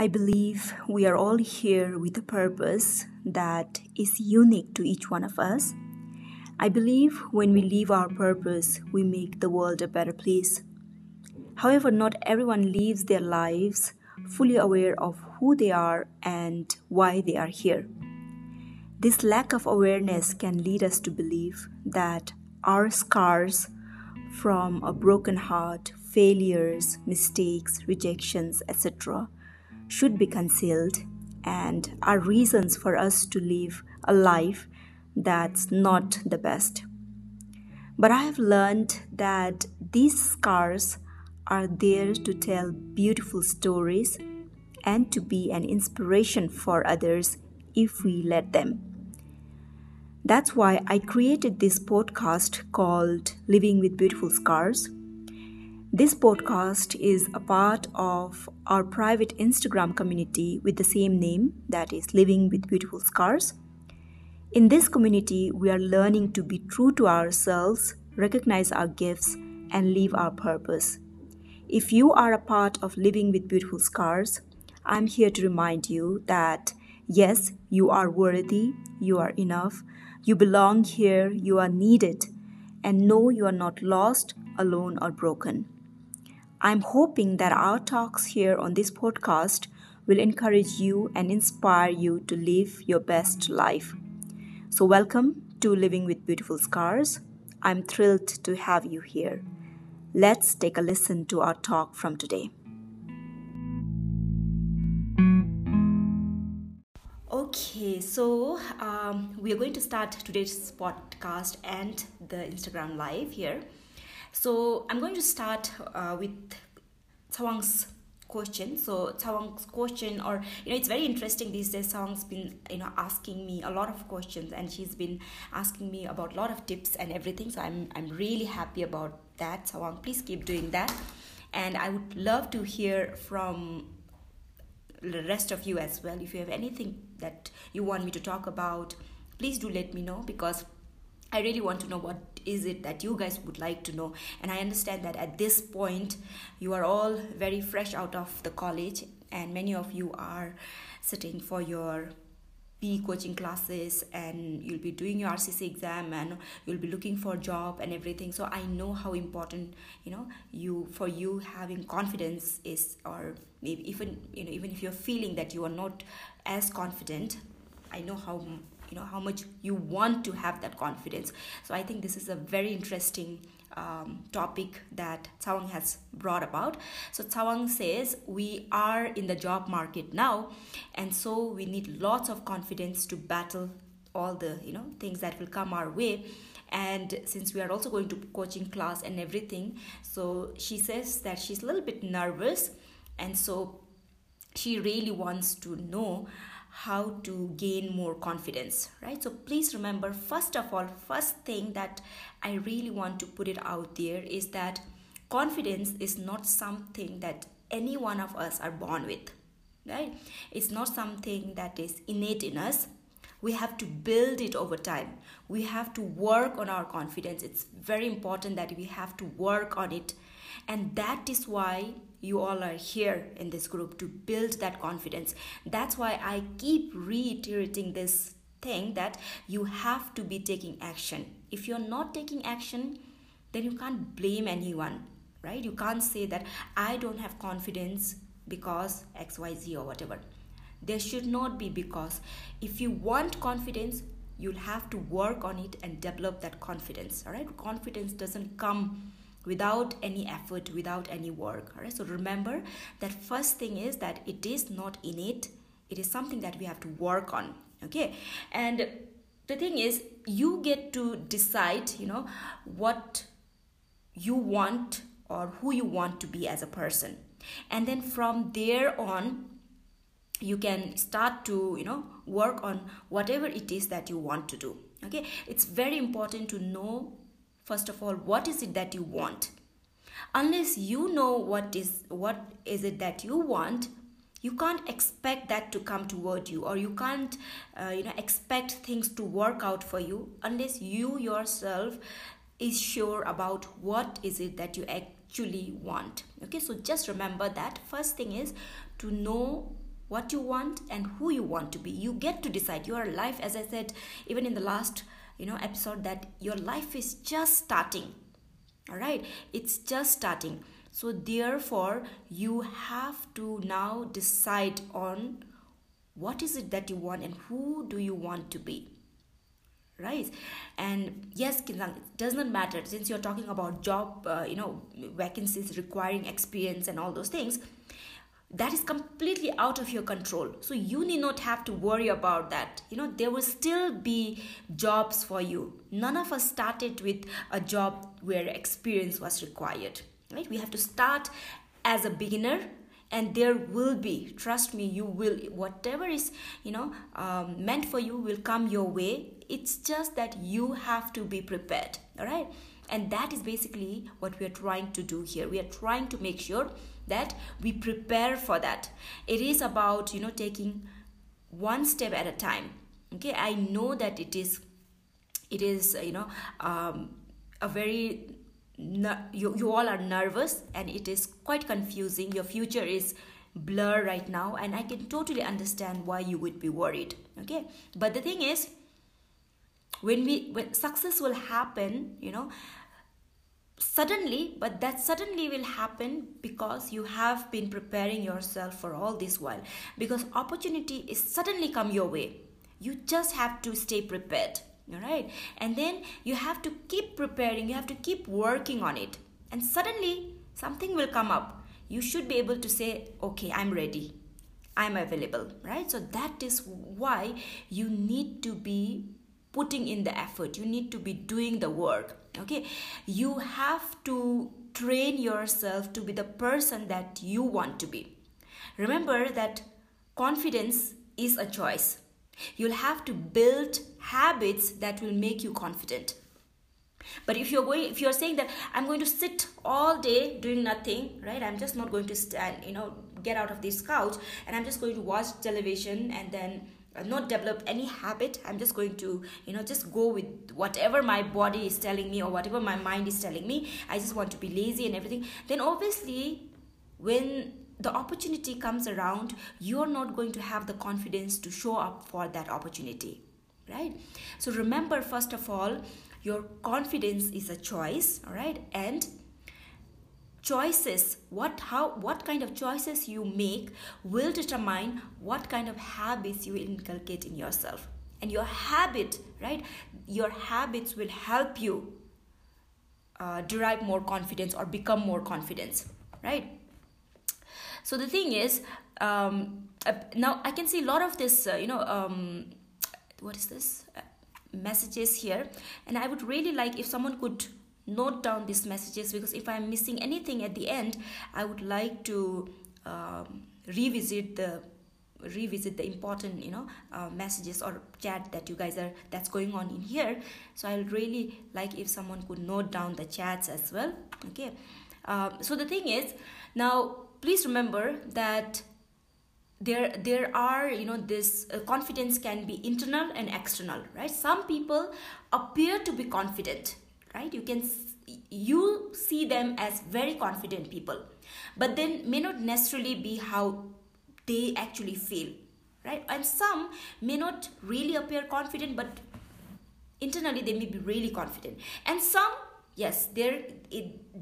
I believe we are all here with a purpose that is unique to each one of us. I believe when we live our purpose, we make the world a better place. However, not everyone lives their lives fully aware of who they are and why they are here. This lack of awareness can lead us to believe that our scars from a broken heart, failures, mistakes, rejections, etc., should be concealed and are reasons for us to live a life that's not the best. But I have learned that these scars are there to tell beautiful stories and to be an inspiration for others if we let them. That's why I created this podcast called Living with Beautiful Scars this podcast is a part of our private Instagram community with the same name, that is Living with Beautiful Scars. In this community, we are learning to be true to ourselves, recognize our gifts, and live our purpose. If you are a part of Living with Beautiful Scars, I'm here to remind you that yes, you are worthy, you are enough, you belong here, you are needed, and no, you are not lost, alone, or broken. I'm hoping that our talks here on this podcast will encourage you and inspire you to live your best life. So, welcome to Living with Beautiful Scars. I'm thrilled to have you here. Let's take a listen to our talk from today. Okay, so um, we are going to start today's podcast and the Instagram live here. So I'm going to start uh, with Tshewang's question. So Tshewang's question, or you know, it's very interesting these days. Tshewang's been you know asking me a lot of questions, and she's been asking me about a lot of tips and everything. So I'm I'm really happy about that. Tshewang, please keep doing that, and I would love to hear from the rest of you as well. If you have anything that you want me to talk about, please do let me know because I really want to know what is it that you guys would like to know. And I understand that at this point, you are all very fresh out of the college, and many of you are sitting for your PE coaching classes and you'll be doing your RCC exam and you'll be looking for a job and everything. So I know how important you know you for you having confidence is, or maybe even you know even if you're feeling that you are not as confident, I know how you know how much you want to have that confidence so i think this is a very interesting um, topic that Tshewang has brought about. So Tshewang says we are in the job market now, and so we need lots of confidence to battle all the you know things that will come our way. And since we are also going to coaching class and everything, so she says that she's a little bit nervous, and so she really wants to know how to gain more confidence right? So please remember first of all first thing that i really want to put it out there is that confidence is not something that any one of us are born with right? It's not something that is innate in us. We have to build it over time. We have to work on our confidence. It's very important that we have to work on it. And that is why you all are here in this group to build that confidence. That's why I keep reiterating this thing that you have to be taking action. If you're not taking action, then you can't blame anyone, right? You can't say that I don't have confidence because XYZ or whatever. There should not be because if you want confidence, you'll have to work on it and develop that confidence, all right? Confidence doesn't come without any effort without any work all right? So remember that first thing is that it is not innate. It is something that we have to work on okay? And the thing is you get to decide you know what you want or who you want to be as a person. And then from there on you can start to you know work on whatever it is that you want to do okay? It's very important to know first of all what is it that you want? Unless you know what is what is it that you want you can't expect that to come toward you or you can't uh, you know expect things to work out for you unless you yourself is sure about what is it that you actually want. Okay so just remember that. First thing is to know what you want and who you want to be. You get to decide. Your life as i said even in the last you know episode that your life is just starting. All right it's just starting. So therefore you have to now decide on what is it that you want and who do you want to be. Right? And yes Kinsang, it does not matter. Since you're talking about job uh, you know vacancies requiring experience and all those things that is completely out of your control. So you need not have to worry about that. You know there will still be jobs for you. None of us started with a job where experience was required right? We have to start as a beginner and there will be trust me you will whatever is you know um, meant for you will come your way. It's just that you have to be prepared all right? And that is basically what we are trying to do here. We are trying to make sure that we prepare for that. It is about you know taking one step at a time. Okay i know that it is it is you know um, a very you, you all are nervous and it is quite confusing. Your future is blur right now and i can totally understand why you would be worried. Okay but the thing is when we when success will happen you know suddenly but that suddenly will happen because you have been preparing yourself for all this while. Because opportunity is suddenly come your way. You just have to stay prepared all right and then you have to keep preparing you have to keep working on it. And suddenly something will come up. You should be able to say okay i'm ready. I'm available right? So that is why you need to be putting in the effort. You need to be doing the work okay? You have to train yourself to be the person that you want to be. Remember that confidence is a choice. You'll have to build habits that will make you confident. But if you're going if you're saying that i'm going to sit all day doing nothing right? I'm just not going to stand you know get out of this couch and i'm just going to watch television and then not develop any habit. I'm just going to you know just go with whatever my body is telling me or whatever my mind is telling me. I just want to be lazy and everything. Then obviously when the opportunity comes around you're not going to have the confidence to show up for that opportunity right? So remember first of all your confidence is a choice all right? And choices what how what kind of choices you make will determine what kind of habits you inculcate in yourself. And your habit right your habits will help you uh, derive more confidence or become more confidence right? So the thing is um, uh, now i can see a lot of this uh, you know um, what is this? Uh, messages here. And i would really like if someone could note down these messages because if I'm missing anything at the end, I would like to um, revisit the revisit the important you know uh, messages or chat that you guys are that's going on in here. So i would really like if someone could note down the chats as well. Okay. Um, so the thing is now please remember that there there are you know this uh, confidence can be internal and external right? Some people appear to be confident right? You can you see them as very confident people. But then may not necessarily be how they actually feel right? And some may not really appear confident but internally they may be really confident. And some yes there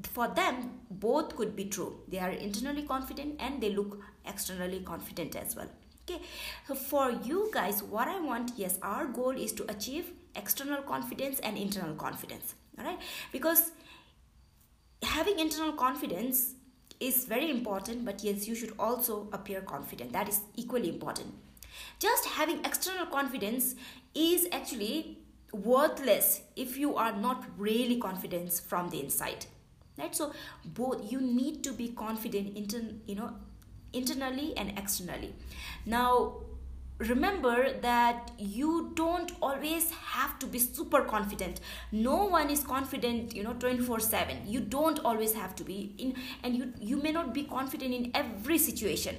for them both could be true. They are internally confident and they look externally confident as well. Okay. So for you guys what i want yes our goal is to achieve external confidence and internal confidence all right because having internal confidence is very important but yes you should also appear confident. That is equally important. Just having external confidence is actually worthless if you are not really confident from the inside. Right? So both you need to be confident intern you know internally and externally. Now remember that you don't always have to be super confident. No one is confident you know 24 7 you don't always have to be in and you you may not be confident in every situation.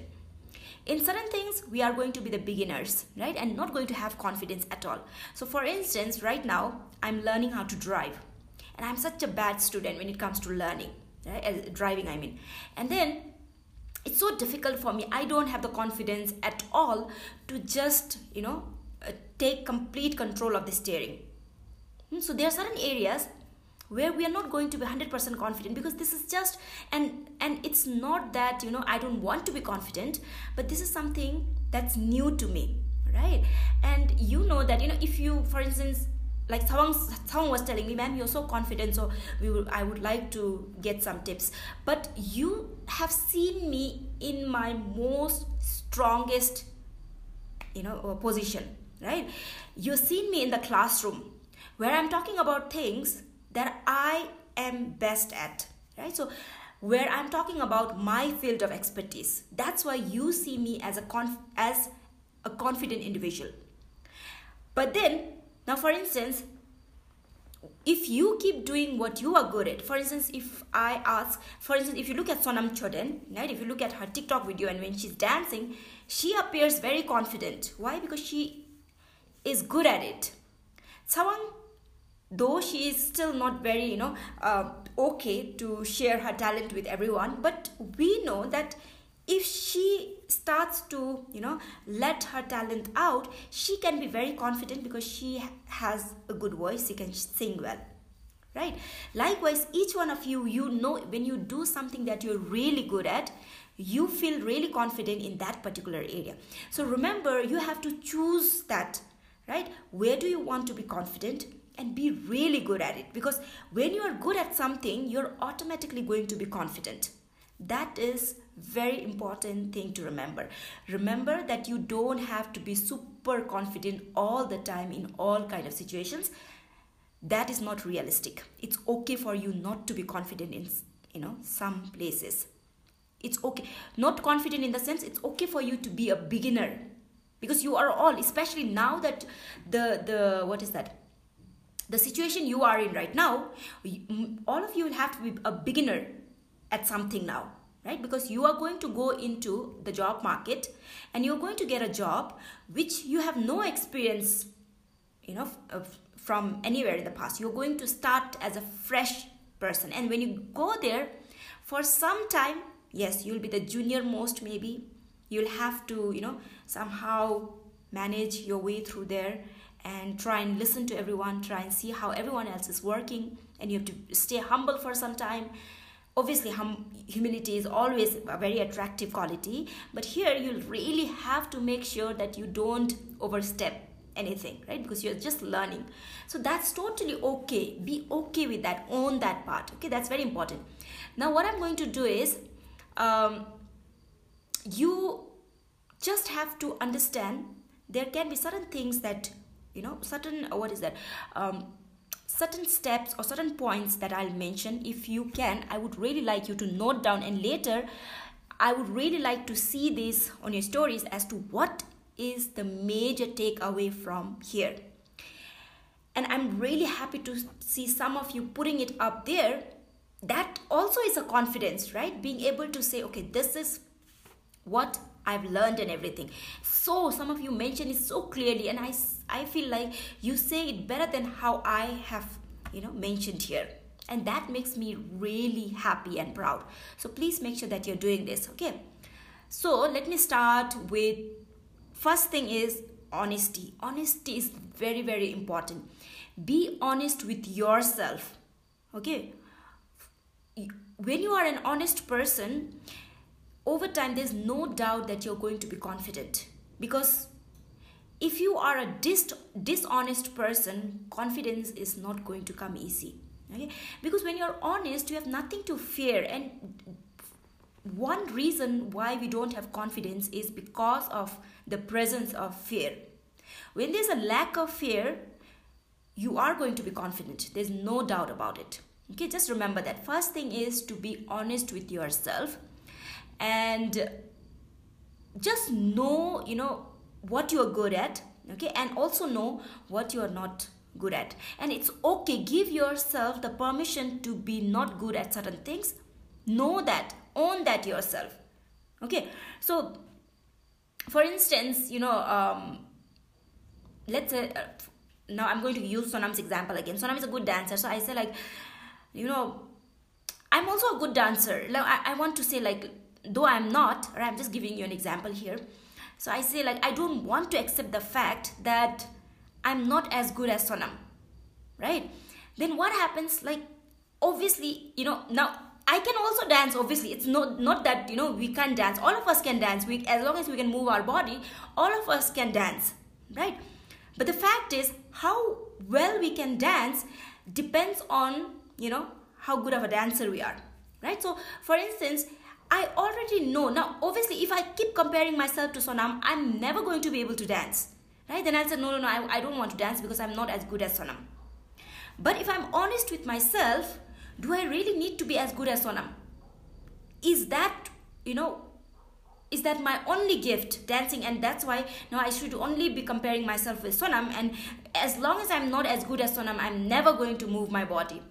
In certain things we are going to be the beginners right? And not going to have confidence at all. So for instance right now i'm learning how to drive. And i'm such a bad student when it comes to learning right? Uh, driving i mean. And then it's so difficult for me. I don't have the confidence at all to just you know uh, take complete control of the steering. Hmm, so there are certain areas where we are not going to be 100% confident because this is just and and it's not that you know i don't want to be confident but this is something that's new to me right? And you know that you know if you for instance like someone someone was telling me ma'am you're so confident so we will i would like to get some tips. But you have seen me in my most strongest you know uh, position right? You've seen me in the classroom where i'm talking about things that i am best at right? So where i'm talking about my field of expertise. That's why you see me as a conf- as a confident individual. But then now, for instance, if you keep doing what you are good at, for instance, if I ask, for instance, if you look at Sonam Choden, right, if you look at her TikTok video and when she's dancing, she appears very confident. Why? Because she is good at it. Someone, though she is still not very, you know, uh, okay to share her talent with everyone, but we know that if she starts to you know let her talent out she can be very confident because she has a good voice she can sing well right? Likewise each one of you you know when you do something that you're really good at you feel really confident in that particular area. So remember you have to choose that right? Where do you want to be confident and be really good at it? Because when you are good at something you're automatically going to be confident. That is very important thing to remember. Remember that you don't have to be super confident all the time in all kind of situations. That is not realistic. It's okay for you not to be confident in you know some places. It's okay. Not confident in the sense it's okay for you to be a beginner. Because you are all especially now that the the what is that? The situation you are in right now all of you will have to be a beginner at something now right? Because you are going to go into the job market and you're going to get a job which you have no experience you know uh, from anywhere in the past. You're going to start as a fresh person. And when you go there for some time yes you'll be the junior most maybe. You'll have to you know somehow manage your way through there and try and listen to everyone try and see how everyone else is working. And you have to stay humble for some time obviously hum- humility is always a very attractive quality but here you really have to make sure that you don't overstep anything right? Because you're just learning. So that's totally okay. Be okay with that own that part okay? That's very important. Now what i'm going to do is um, you just have to understand there can be certain things that you know certain what is that? Um, certain steps or certain points that I'll mention. If you can, I would really like you to note down, and later, I would really like to see this on your stories as to what is the major takeaway from here. And I'm really happy to see some of you putting it up there. That also is a confidence, right? Being able to say, okay, this is what I've learned and everything. So some of you mention it so clearly, and I I feel like you say it better than how I have you know mentioned here, and that makes me really happy and proud. So please make sure that you're doing this. Okay. So let me start with first thing is honesty. Honesty is very very important. Be honest with yourself. Okay. When you are an honest person, over time there's no doubt that you're going to be confident because if you are a dis- dishonest person confidence is not going to come easy okay? Because when you're honest you have nothing to fear and one reason why we don't have confidence is because of the presence of fear. When there's a lack of fear you are going to be confident. There's no doubt about it okay? Just remember that. First thing is to be honest with yourself and just know you know what you are good at okay and also know what you are not good at. And it's okay give yourself the permission to be not good at certain things. Know that own that yourself okay. So for instance you know um, let's say uh, now i'm going to use sonam's example again. Sonam is a good dancer so i say like you know i'm also a good dancer. Like i, I want to say like though i'm not or i'm just giving you an example here so i say like i don't want to accept the fact that i'm not as good as sonam right? Then what happens like obviously you know now i can also dance obviously. It's not not that you know we can't dance. All of us can dance. We as long as we can move our body all of us can dance right? But the fact is how well we can dance depends on you know how good of a dancer we are right? So for instance i already know. Now obviously if i keep comparing myself to sonam i'm never going to be able to dance. Right? Then i'll say no no no I, I don't want to dance because i'm not as good as sonam. But if i'm honest with myself do i really need to be as good as sonam? Is that you know is that my only gift dancing? And that's why now i should only be comparing myself with sonam. And as long as i'm not as good as sonam i'm never going to move my body.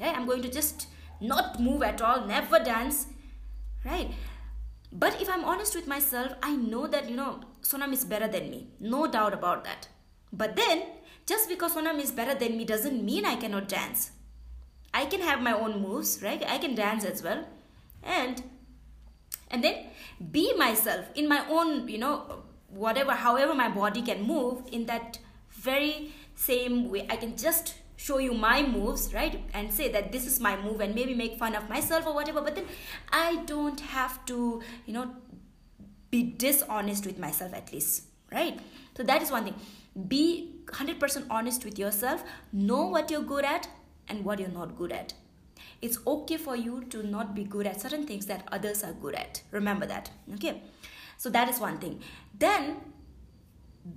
Right? I'm going to just not move at all never dance right. But if i'm honest with myself i know that you know sonam is better than me. No doubt about that. But then just because sonam is better than me doesn't mean i cannot dance. I can have my own moves right? I can dance as well. And and then be myself in my own you know whatever however my body can move in that very same way. I can just show you my moves right and say that this is my move and maybe make fun of myself or whatever but then i don't have to you know be dishonest with myself at least right? So that is one thing. Be 100% honest with yourself know what you're good at and what you're not good at. It's okay for you to not be good at certain things that others are good at. Remember that okay? So that is one thing. Then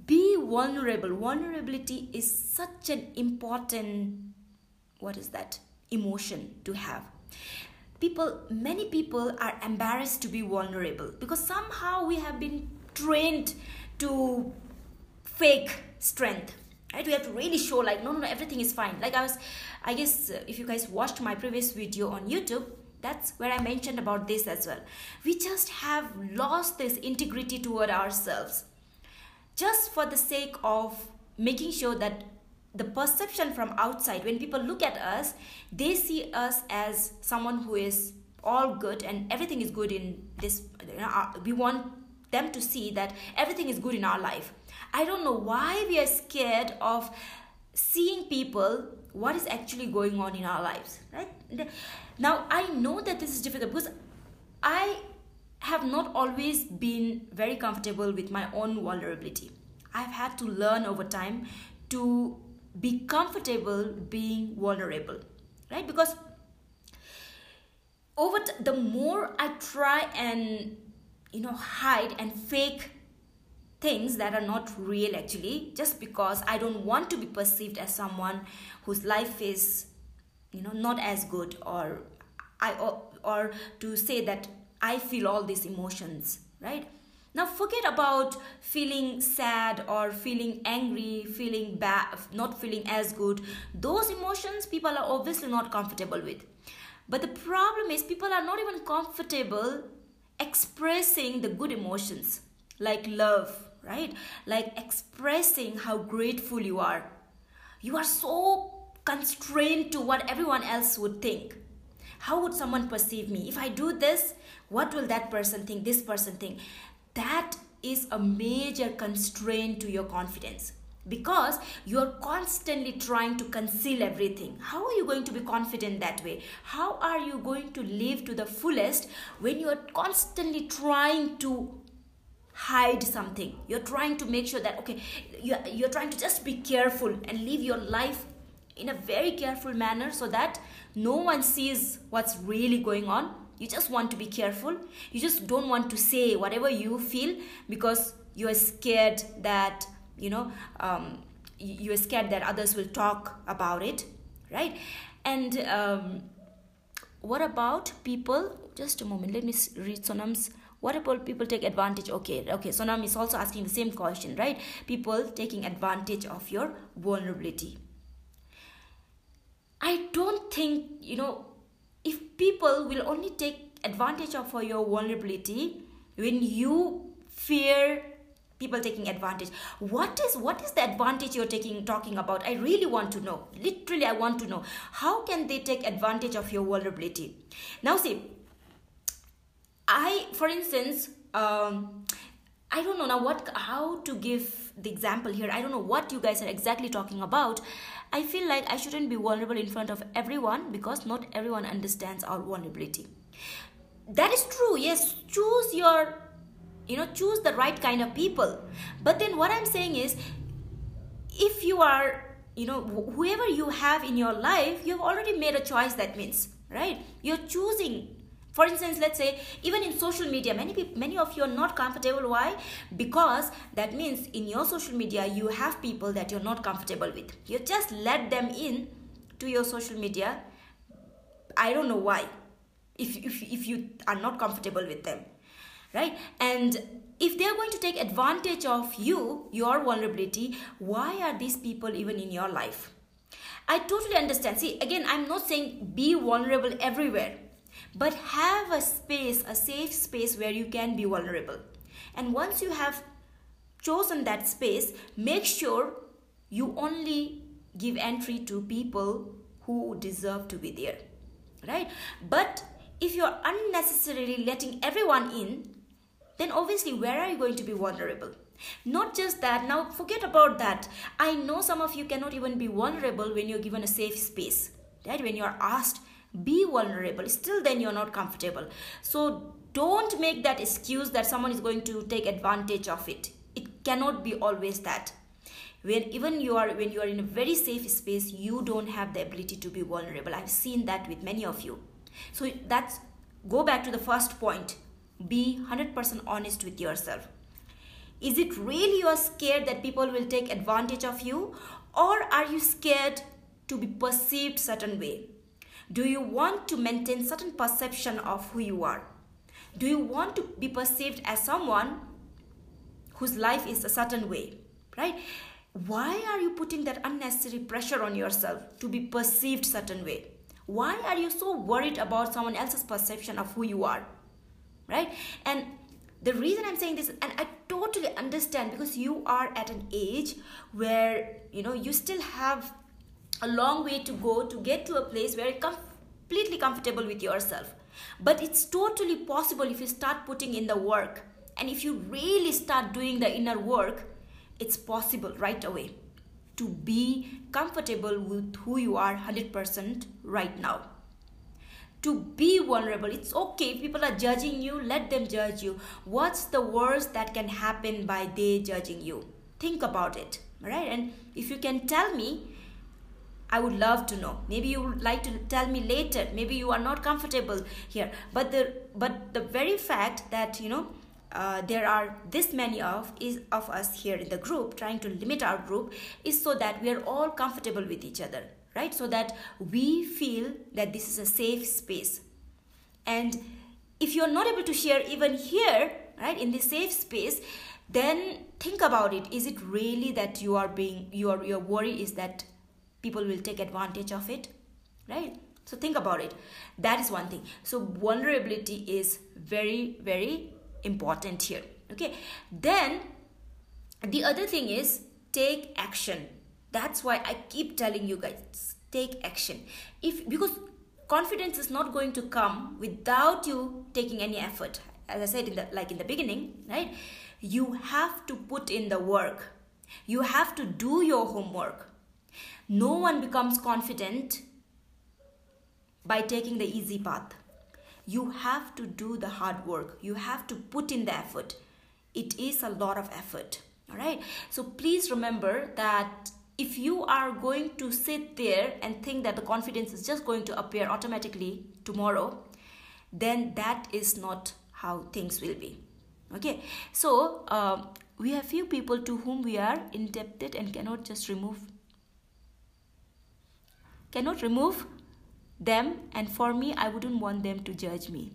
be vulnerable. Vulnerability is such an important what is that? Emotion to have. People many people are embarrassed to be vulnerable because somehow we have been trained to fake strength right? We have to really show like no no, no everything is fine. Like i was i guess uh, if you guys watched my previous video on youtube that's where i mentioned about this as well. We just have lost this integrity toward ourselves just for the sake of making sure that the perception from outside when people look at us they see us as someone who is all good and everything is good in this you know, we want them to see that everything is good in our life I don't know why we are scared of seeing people what is actually going on in our lives, right? Now, I know that this is difficult because I have not always been very comfortable with my own vulnerability. I've had to learn over time to be comfortable being vulnerable, right? Because over t- the more I try and you know hide and fake things that are not real actually just because i don't want to be perceived as someone whose life is you know not as good or i or, or to say that i feel all these emotions right now forget about feeling sad or feeling angry feeling bad not feeling as good those emotions people are obviously not comfortable with but the problem is people are not even comfortable expressing the good emotions like love right? Like expressing how grateful you are. You are so constrained to what everyone else would think. How would someone perceive me? If I do this, what will that person think? This person think? That is a major constraint to your confidence because you're constantly trying to conceal everything. How are you going to be confident that way? How are you going to live to the fullest when you're constantly trying to hide something you're trying to make sure that okay you're, you're trying to just be careful and live your life in a very careful manner so that no one sees what's really going on you just want to be careful. You just don't want to say whatever you feel because you're scared that you know um, you're scared that others will talk about it right? And um, what about people just a moment let me read sonam's what about people take advantage okay okay sonam is also asking the same question right? People taking advantage of your vulnerability. I don't think you know if people will only take advantage of your vulnerability when you fear people taking advantage. What is what is the advantage you're taking talking about? I really want to know. Literally i want to know. How can they take advantage of your vulnerability? Now see I, for instance, um, I don't know now what how to give the example here. I don't know what you guys are exactly talking about. I feel like I shouldn't be vulnerable in front of everyone because not everyone understands our vulnerability. That is true. Yes, choose your you know choose the right kind of people. But then what I'm saying is if you are you know whoever you have in your life, you've already made a choice that means, right? You're choosing for instance let's say even in social media many people many of you are not comfortable. Why? Because that means in your social media you have people that you're not comfortable with. You just let them in to your social media. I don't know why. If, if, if you are not comfortable with them right? And if they're going to take advantage of you your vulnerability why are these people even in your life? I totally understand. See again i'm not saying be vulnerable everywhere but have a space, a safe space where you can be vulnerable. And once you have chosen that space, make sure you only give entry to people who deserve to be there. Right? But if you're unnecessarily letting everyone in, then obviously, where are you going to be vulnerable? Not just that, now forget about that. I know some of you cannot even be vulnerable when you're given a safe space, right? When you're asked be vulnerable. Still then you're not comfortable. So don't make that excuse that someone is going to take advantage of it. It cannot be always that. When even you are when you are in a very safe space you don't have the ability to be vulnerable. I've seen that with many of you. So that's go back to the first point. Be 100% honest with yourself. Is it really you are scared that people will take advantage of you or are you scared to be perceived certain way do you want to maintain certain perception of who you are? Do you want to be perceived as someone whose life is a certain way? Right? Why are you putting that unnecessary pressure on yourself to be perceived certain way? Why are you so worried about someone else's perception of who you are? Right? And the reason I'm saying this, and I totally understand because you are at an age where you know you still have a long way to go to get to a place where you're completely comfortable with yourself. But it's totally possible if you start putting in the work and if you really start doing the inner work, it's possible right away to be comfortable with who you are 100% right now. To be vulnerable, it's okay if people are judging you, let them judge you. What's the worst that can happen by they judging you? Think about it, right? And if you can tell me I would love to know. Maybe you would like to tell me later. Maybe you are not comfortable here. But the but the very fact that you know uh, there are this many of is of us here in the group trying to limit our group is so that we are all comfortable with each other, right? So that we feel that this is a safe space. And if you're not able to share even here, right, in this safe space, then think about it. Is it really that you are being your your worry is that people will take advantage of it right? So think about it. That is one thing. So vulnerability is very very important here okay? Then the other thing is take action. That's why i keep telling you guys take action. If because confidence is not going to come without you taking any effort. As i said in the like in the beginning right? You have to put in the work. You have to do your homework no one becomes confident by taking the easy path. You have to do the hard work. You have to put in the effort. It is a lot of effort. All right. So please remember that if you are going to sit there and think that the confidence is just going to appear automatically tomorrow, then that is not how things will be. Okay. So uh, we have few people to whom we are indebted and cannot just remove cannot remove them and for me I wouldn't want them to judge me.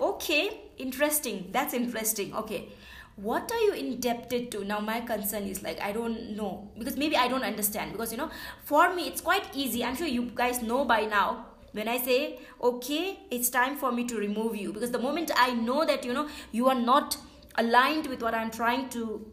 Okay, interesting. That's interesting. Okay. What are you indebted to? Now my concern is like I don't know because maybe I don't understand because you know for me it's quite easy. I'm sure you guys know by now when I say okay it's time for me to remove you because the moment I know that you know you are not aligned with what I'm trying to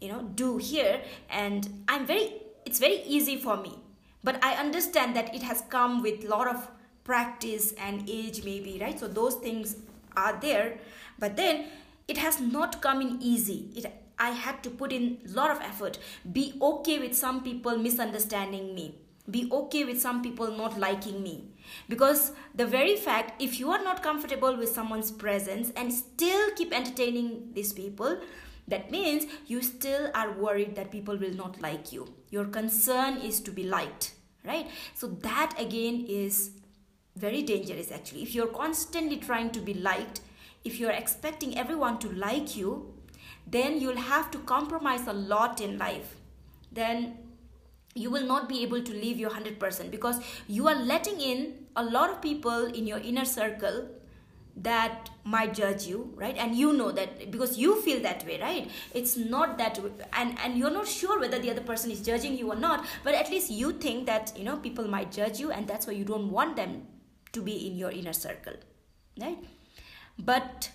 you know do here and I'm very it's very easy for me. But i understand that it has come with lot of practice and age maybe right? So those things are there. But then it has not come in easy. It i had to put in a lot of effort. Be okay with some people misunderstanding me. Be okay with some people not liking me. Because the very fact if you are not comfortable with someone's presence and still keep entertaining these people that means you still are worried that people will not like you. Your concern is to be liked right? So that again is very dangerous actually. If you're constantly trying to be liked if you're expecting everyone to like you then you'll have to compromise a lot in life. Then you will not be able to live your 100% because you are letting in a lot of people in your inner circle that might judge you right? And you know that because you feel that way right? It's not that and and you're not sure whether the other person is judging you or not but at least you think that you know people might judge you and that's why you don't want them to be in your inner circle right? But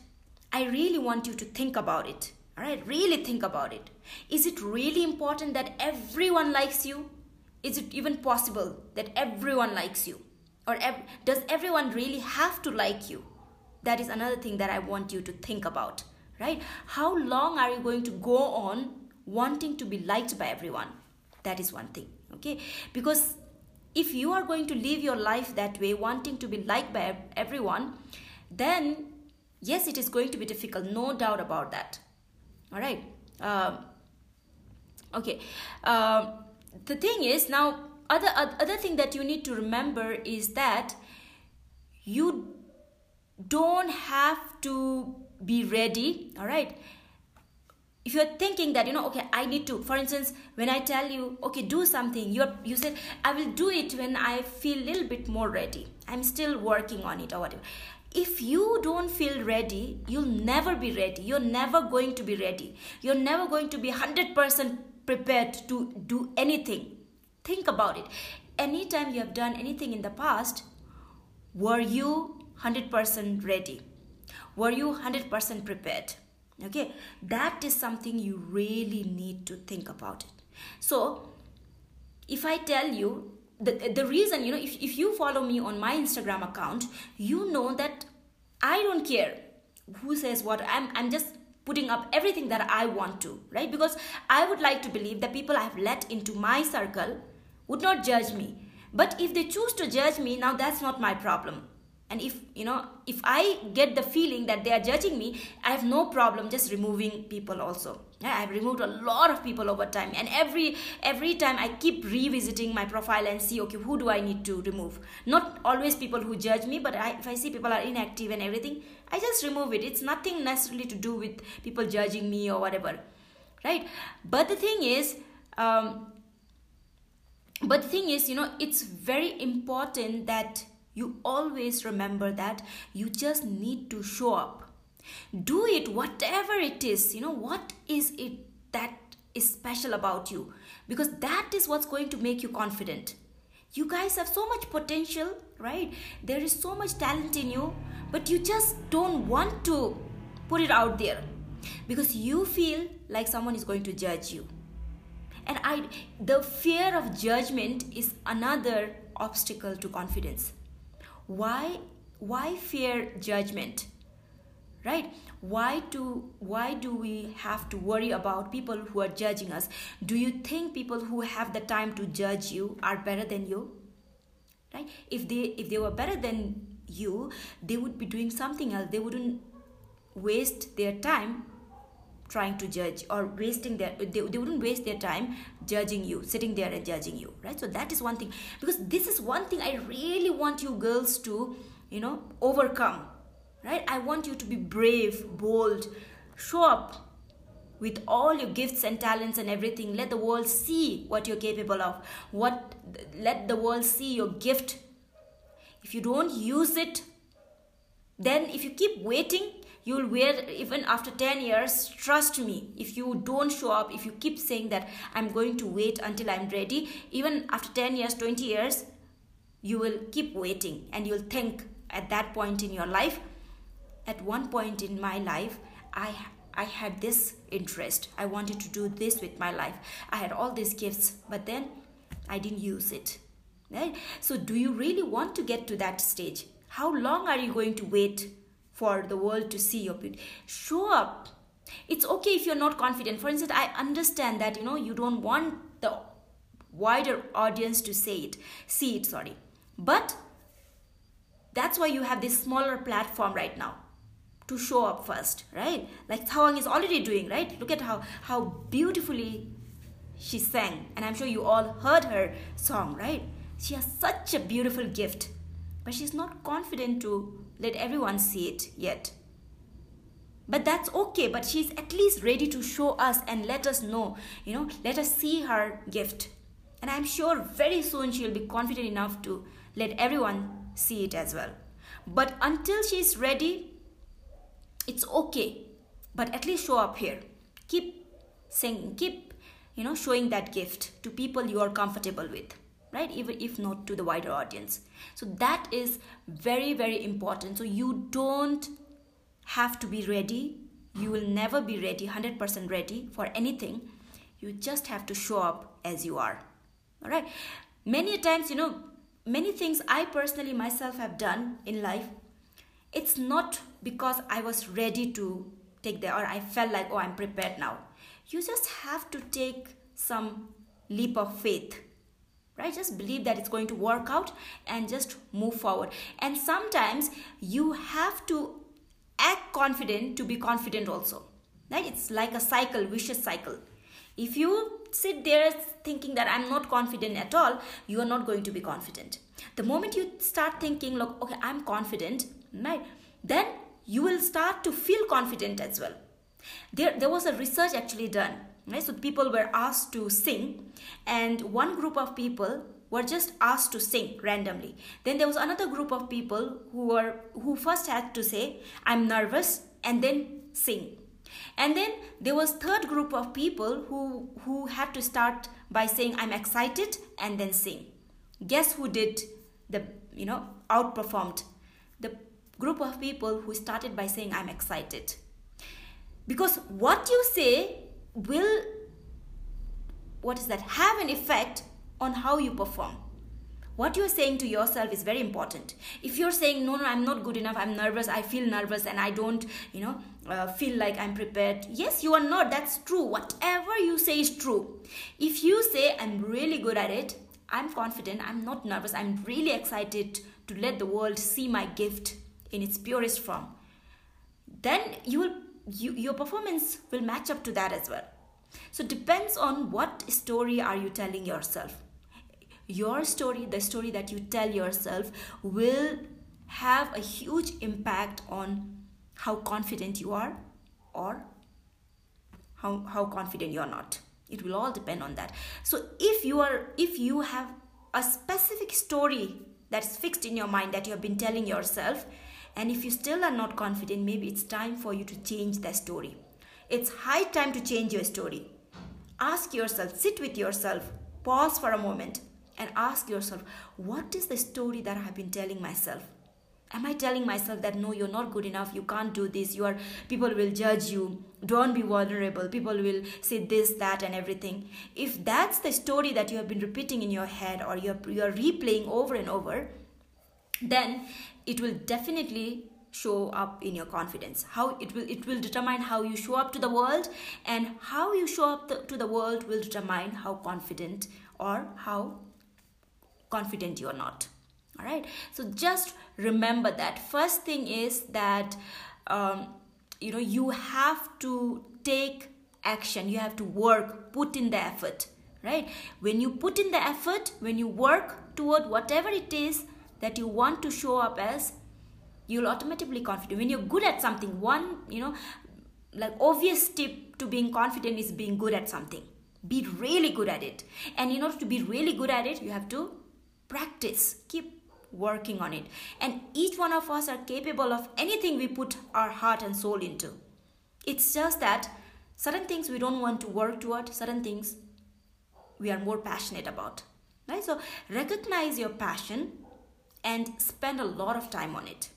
i really want you to think about it all right? Really think about it. Is it really important that everyone likes you? Is it even possible that everyone likes you? Or ev- does everyone really have to like you that is another thing that i want you to think about right? How long are you going to go on wanting to be liked by everyone? That is one thing okay? Because if you are going to live your life that way wanting to be liked by everyone then yes it is going to be difficult no doubt about that all right uh, okay uh, the thing is now other other thing that you need to remember is that you don't have to be ready all right if you're thinking that you know okay i need to for instance when i tell you okay do something you're you said i will do it when i feel a little bit more ready. I'm still working on it or whatever. If you don't feel ready you'll never be ready. You're never going to be ready. You're never going to be 100% prepared to do anything. Think about it. Anytime you have done anything in the past were you 100% ready? Were you 100% prepared? Okay, that is something you really need to think about it. So, if I tell you the, the reason, you know, if, if you follow me on my Instagram account, you know that I don't care who says what. I'm, I'm just putting up everything that I want to, right? Because I would like to believe that people I have let into my circle would not judge me. But if they choose to judge me, now that's not my problem and if you know if i get the feeling that they are judging me i have no problem just removing people also. I've removed a lot of people over time. And every every time i keep revisiting my profile and see okay who do i need to remove? Not always people who judge me but I, if i see people are inactive and everything i just remove it. It's nothing necessarily to do with people judging me or whatever. Right? But the thing is um, but the thing is you know it's very important that you always remember that you just need to show up. Do it, whatever it is. You know, what is it that is special about you? Because that is what's going to make you confident. You guys have so much potential, right? There is so much talent in you, but you just don't want to put it out there because you feel like someone is going to judge you and i the fear of judgment is another obstacle to confidence why why fear judgment? Right? Why do why do we have to worry about people who are judging us? Do you think people who have the time to judge you are better than you? Right? If they if they were better than you they would be doing something else. They wouldn't waste their time trying to judge or wasting their they, they wouldn't waste their time judging you sitting there and judging you right? So that is one thing. Because this is one thing i really want you girls to you know overcome right? I want you to be brave bold show up with all your gifts and talents and everything. Let the world see what you're capable of. What let the world see your gift. If you don't use it then if you keep waiting you will wear even after 10 years trust me if you don't show up if you keep saying that i'm going to wait until i'm ready even after 10 years 20 years you will keep waiting and you'll think at that point in your life at one point in my life i i had this interest. I wanted to do this with my life. I had all these gifts but then i didn't use it. Right? So do you really want to get to that stage? How long are you going to wait for the world to see your beauty. Show up. It's okay if you're not confident. For instance i understand that you know you don't want the wider audience to say it see it sorry. But that's why you have this smaller platform right now to show up first right? Like Tshewang is already doing right? Look at how how beautifully she sang. And i'm sure you all heard her song right? She has such a beautiful gift. But she's not confident to let everyone see it yet. But that's okay but she's at least ready to show us and let us know you know let us see her gift. And i'm sure very soon she'll be confident enough to let everyone see it as well. But until she's ready it's okay. But at least show up here. Keep singing keep you know showing that gift to people you are comfortable with right? Even if not to the wider audience. So that is very very important. So you don't have to be ready. You will never be ready 100% ready for anything. You just have to show up as you are. All right many times you know many things i personally myself have done in life it's not because i was ready to take the or i felt like oh i'm prepared now. You just have to take some leap of faith right? Just believe that it's going to work out and just move forward. And sometimes you have to act confident to be confident also right? It's like a cycle vicious cycle. If you sit there thinking that i'm not confident at all you are not going to be confident. The moment you start thinking look okay i'm confident right? Then you will start to feel confident as well. There there was a research actually done right? So people were asked to sing and one group of people were just asked to sing randomly. Then there was another group of people who were who first had to say i'm nervous and then sing. And then there was third group of people who who had to start by saying i'm excited and then sing. Guess who did the you know outperformed? The group of people who started by saying i'm excited. Because what you say will what is that have an effect on how you perform. What you're saying to yourself is very important. If you're saying no no i'm not good enough i'm nervous i feel nervous and i don't you know uh, feel like i'm prepared yes you are not that's true. Whatever you say is true. If you say i'm really good at it i'm confident i'm not nervous i'm really excited to let the world see my gift in its purest form then you will you, your performance will match up to that as well. So depends on what story are you telling yourself. Your story the story that you tell yourself will have a huge impact on how confident you are or how, how confident you're not. It will all depend on that. So if you are if you have a specific story that's fixed in your mind that you have been telling yourself and if you still are not confident maybe it's time for you to change that story. It's high time to change your story. Ask yourself sit with yourself pause for a moment and ask yourself what is the story that i have been telling myself? Am i telling myself that no you're not good enough you can't do this you are people will judge you don't be vulnerable people will say this that and everything. If that's the story that you have been repeating in your head or you're, you're replaying over and over then it will definitely show up in your confidence. How it will it will determine how you show up to the world and how you show up the, to the world will determine how confident or how confident you're not. All right so just remember that. First thing is that um, you know you have to take action. You have to work. Put in the effort. Right? When you put in the effort when you work toward whatever it is that you want to show up as you'll automatically confident. When you're good at something one you know like obvious tip to being confident is being good at something. Be really good at it. And in order to be really good at it you have to practice. Keep working on it. And each one of us are capable of anything we put our heart and soul into. It's just that certain things we don't want to work toward certain things we are more passionate about. Right? So recognize your passion and spend a lot of time on it.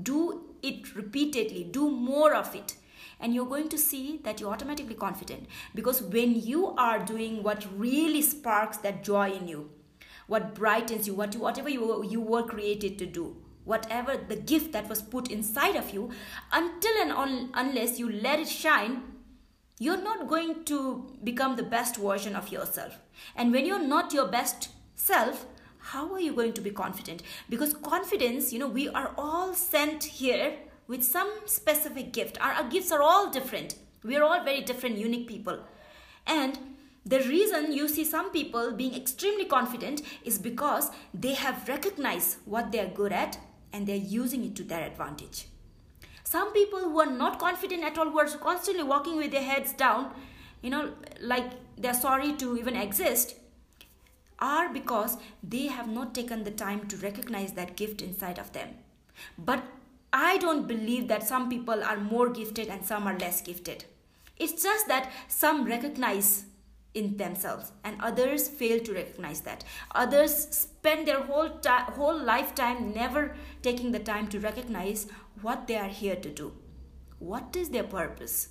Do it repeatedly. Do more of it. And you're going to see that you're automatically confident. Because when you are doing what really sparks that joy in you what brightens you, what you, whatever you, you were created to do, whatever the gift that was put inside of you, until and un, unless you let it shine, you're not going to become the best version of yourself. And when you're not your best self, how are you going to be confident? Because confidence, you know, we are all sent here with some specific gift. Our, our gifts are all different. We are all very different, unique people. And the reason you see some people being extremely confident is because they have recognized what they are good at and they're using it to their advantage. Some people who are not confident at all, who are constantly walking with their heads down, you know, like they're sorry to even exist, are because they have not taken the time to recognize that gift inside of them. But I don't believe that some people are more gifted and some are less gifted. It's just that some recognize in themselves and others fail to recognize that others spend their whole ti- whole lifetime never taking the time to recognize what they are here to do what is their purpose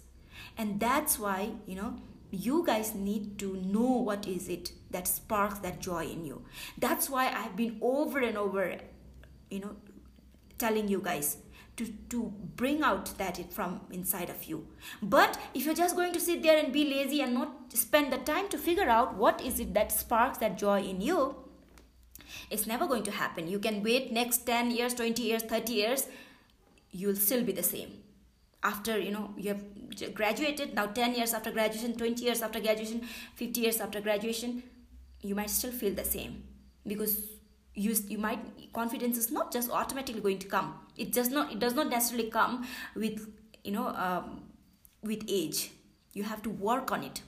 and that's why you know you guys need to know what is it that sparks that joy in you. That's why i've been over and over you know telling you guys to, to bring out that it from inside of you. But if you're just going to sit there and be lazy and not spend the time to figure out what is it that sparks that joy in you it's never going to happen. You can wait next 10 years 20 years 30 years you'll still be the same after you know you have graduated now 10 years after graduation 20 years after graduation 50 years after graduation you might still feel the same. Because you you might confidence is not just automatically going to come. It does not it does not necessarily come with you know um, with age. You have to work on it.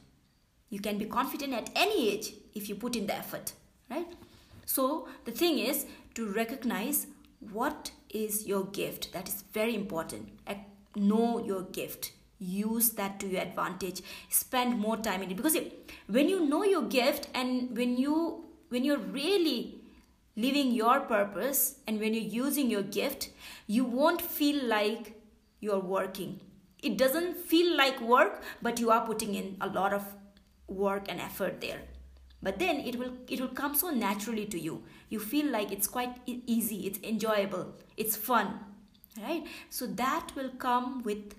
You can be confident at any age if you put in the effort right? So the thing is to recognize what is your gift that is very important know your gift use that to your advantage spend more time in it because when you know your gift and when you when you're really living your purpose and when you're using your gift, you won't feel like you're working. It doesn't feel like work, but you are putting in a lot of work and effort there. But then it will it will come so naturally to you. You feel like it's quite easy, it's enjoyable, it's fun, right? So that will come with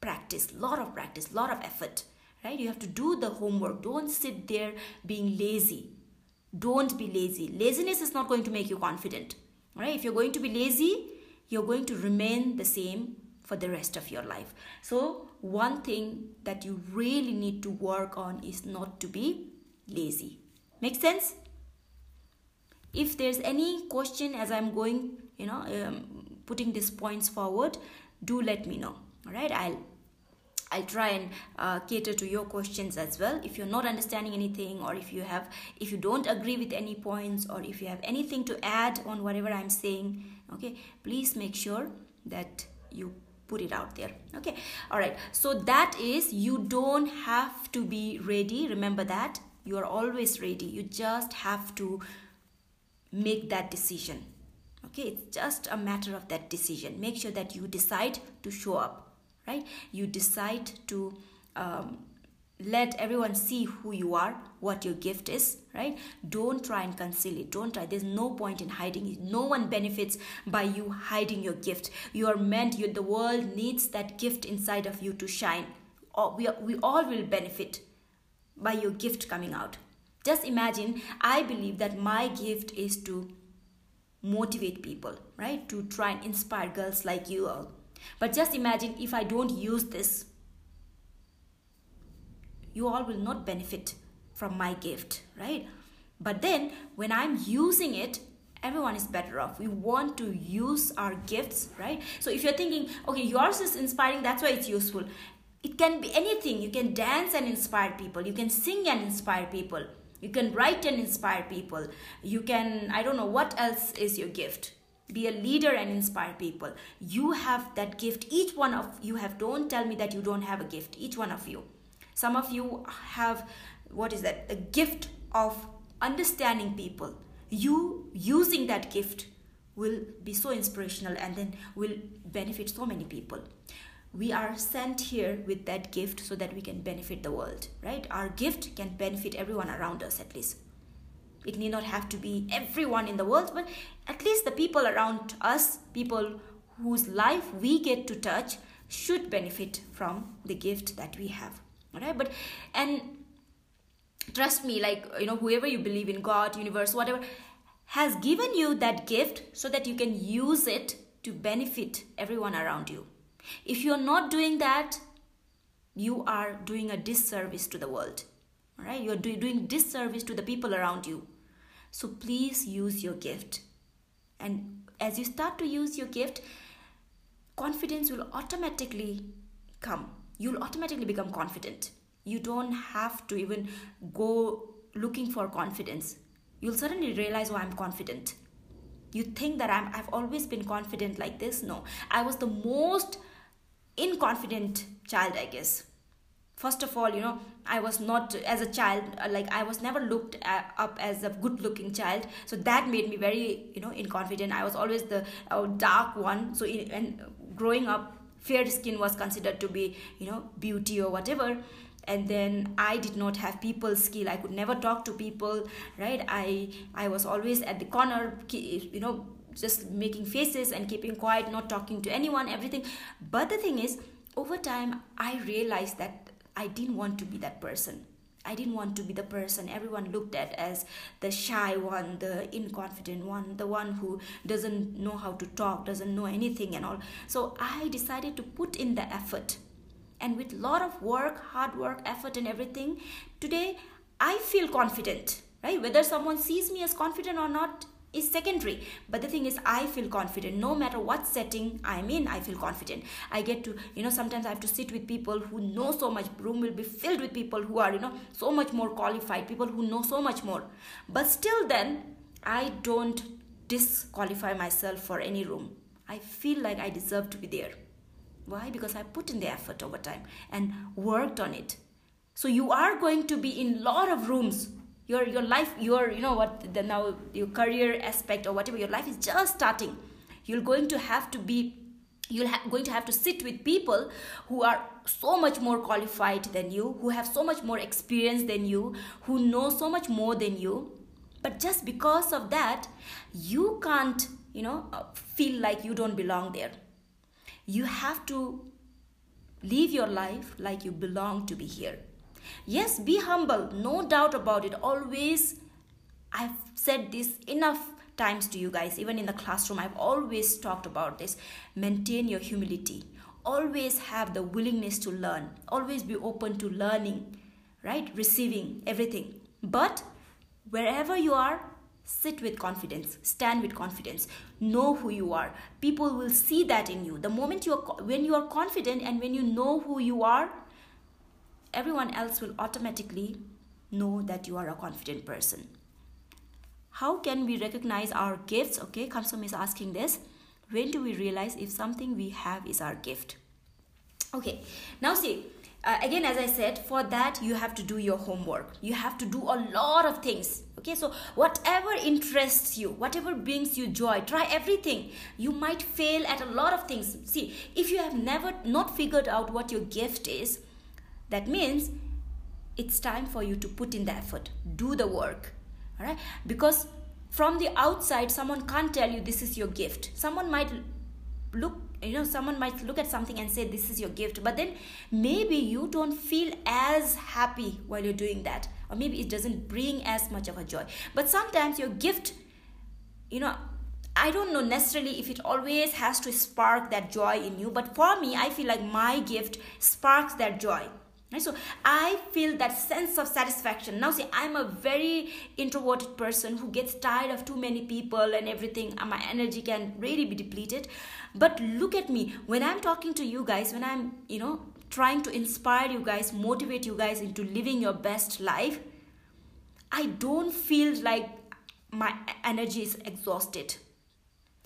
practice, lot of practice, lot of effort, right? You have to do the homework. Don't sit there being lazy don't be lazy laziness is not going to make you confident right if you're going to be lazy you're going to remain the same for the rest of your life so one thing that you really need to work on is not to be lazy make sense if there's any question as i'm going you know um, putting these points forward do let me know all right i'll I'll try and uh, cater to your questions as well. If you're not understanding anything, or if you have, if you don't agree with any points, or if you have anything to add on whatever I'm saying, okay, please make sure that you put it out there. Okay, all right. So that is, you don't have to be ready. Remember that you are always ready. You just have to make that decision. Okay, it's just a matter of that decision. Make sure that you decide to show up right? You decide to um, let everyone see who you are what your gift is right? Don't try and conceal it. Don't try. There's no point in hiding it. No one benefits by you hiding your gift. You are meant you the world needs that gift inside of you to shine. We, are, we all will benefit by your gift coming out. Just imagine i believe that my gift is to motivate people right to try and inspire girls like you all but just imagine if I don't use this, you all will not benefit from my gift, right? But then when I'm using it, everyone is better off. We want to use our gifts, right? So if you're thinking, okay, yours is inspiring, that's why it's useful. It can be anything. You can dance and inspire people. You can sing and inspire people. You can write and inspire people. You can, I don't know, what else is your gift? be a leader and inspire people. You have that gift. Each one of you have don't tell me that you don't have a gift. Each one of you. Some of you have what is that? A gift of understanding people. You using that gift will be so inspirational and then will benefit so many people we are sent here with that gift so that we can benefit the world right? Our gift can benefit everyone around us at least. It need not have to be everyone in the world but at least the people around us people whose life we get to touch should benefit from the gift that we have all right but and trust me like you know whoever you believe in god universe whatever has given you that gift so that you can use it to benefit everyone around you if you're not doing that you are doing a disservice to the world. All right you're do- doing disservice to the people around you. So please use your gift. And as you start to use your gift confidence will automatically come. You'll automatically become confident. You don't have to even go looking for confidence. You'll suddenly realize oh i'm confident. You think that I'm, i've always been confident like this? No. I was the most inconfident child i guess. First of all you know i was not as a child uh, like i was never looked up as a good looking child. So that made me very you know inconfident. I was always the uh, dark one. So in, and growing up fair skin was considered to be you know beauty or whatever. And then i did not have people skill. I could never talk to people right? I i was always at the corner you know just making faces and keeping quiet not talking to anyone everything. But the thing is over time i realized that i didn't want to be that person. I didn't want to be the person everyone looked at as the shy one, the inconfident one, the one who doesn't know how to talk, doesn't know anything and all. So I decided to put in the effort. And with lot of work hard work effort and everything today i feel confident right? Whether someone sees me as confident or not is secondary but the thing is i feel confident no matter what setting i'm in i feel confident i get to you know sometimes i have to sit with people who know so much room will be filled with people who are you know so much more qualified people who know so much more but still then i don't disqualify myself for any room i feel like i deserve to be there why? Because I put in the effort over time and worked on it. So you are going to be in lot of rooms. Your your life, your you know what the now your career aspect or whatever your life is just starting. You're going to have to be you're ha- going to have to sit with people who are so much more qualified than you, who have so much more experience than you, who know so much more than you. But just because of that, you can't, you know, uh, feel like you don't belong there you have to live your life like you belong to be here. Yes, be humble, no doubt about it. Always, I've said this enough times to you guys, even in the classroom, I've always talked about this. Maintain your humility. Always have the willingness to learn. Always be open to learning, right? Receiving everything. But wherever you are, sit with confidence stand with confidence know who you are people will see that in you the moment you are when you are confident and when you know who you are everyone else will automatically know that you are a confident person. How can we recognize our gifts? Okay kamsom is asking this. When do we realize if something we have is our gift? Okay now see uh, again as i said for that you have to do your homework. You have to do a lot of things. Okay so whatever interests you whatever brings you joy try everything. You might fail at a lot of things. See if you have never not figured out what your gift is that means it's time for you to put in the effort. Do the work. All right because from the outside someone can't tell you this is your gift. Someone might look you know someone might look at something and say this is your gift. But then maybe you don't feel as happy while you're doing that. Or maybe it doesn't bring as much of a joy. But sometimes your gift you know I don't know necessarily if it always has to spark that joy in you, but for me, I feel like my gift sparks that joy. So I feel that sense of satisfaction. Now, see, I'm a very introverted person who gets tired of too many people and everything. Uh, my energy can really be depleted. But look at me when I'm talking to you guys, when I'm, you know, trying to inspire you guys, motivate you guys into living your best life. I don't feel like my energy is exhausted.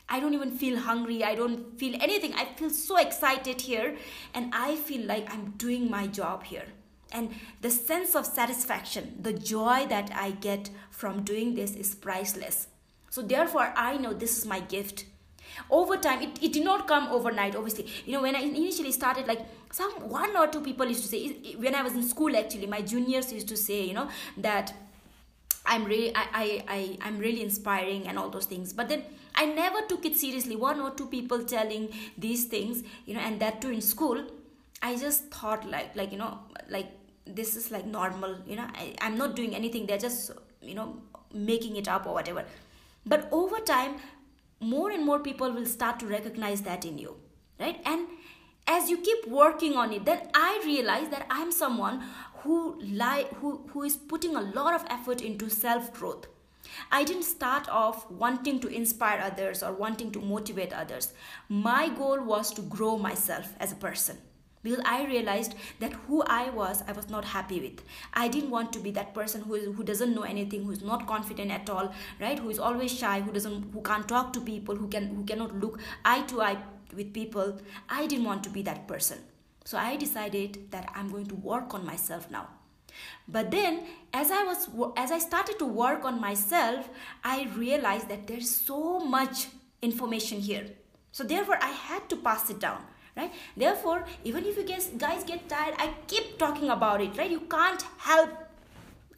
I don't even feel hungry. I don't feel anything. I feel so excited here and I feel like I'm doing my job here. And the sense of satisfaction, the joy that I get from doing this is priceless. So, therefore, I know this is my gift. Over time, it, it did not come overnight, obviously. You know, when I initially started, like some one or two people used to say, when I was in school, actually, my juniors used to say, you know, that i'm really I, I i i'm really inspiring and all those things but then i never took it seriously. One or two people telling these things you know and that too in school i just thought like like you know like this is like normal you know. I, i'm not doing anything. They're just you know making it up or whatever. But over time more and more people will start to recognize that in you right? And as you keep working on it then i realize that i'm someone who lie who, who is putting a lot of effort into self growth i didn't start off wanting to inspire others or wanting to motivate others. My goal was to grow myself as a person. Because i realized that who i was i was not happy with. I didn't want to be that person who, is, who doesn't know anything who is not confident at all right? Who is always shy who doesn't who can't talk to people who can who cannot look eye to eye with people. I didn't want to be that person. So i decided that i'm going to work on myself now but then as i was as i started to work on myself i realized that there's so much information here. So therefore i had to pass it down right? Therefore even if you guys guys get tired i keep talking about it right? You can't help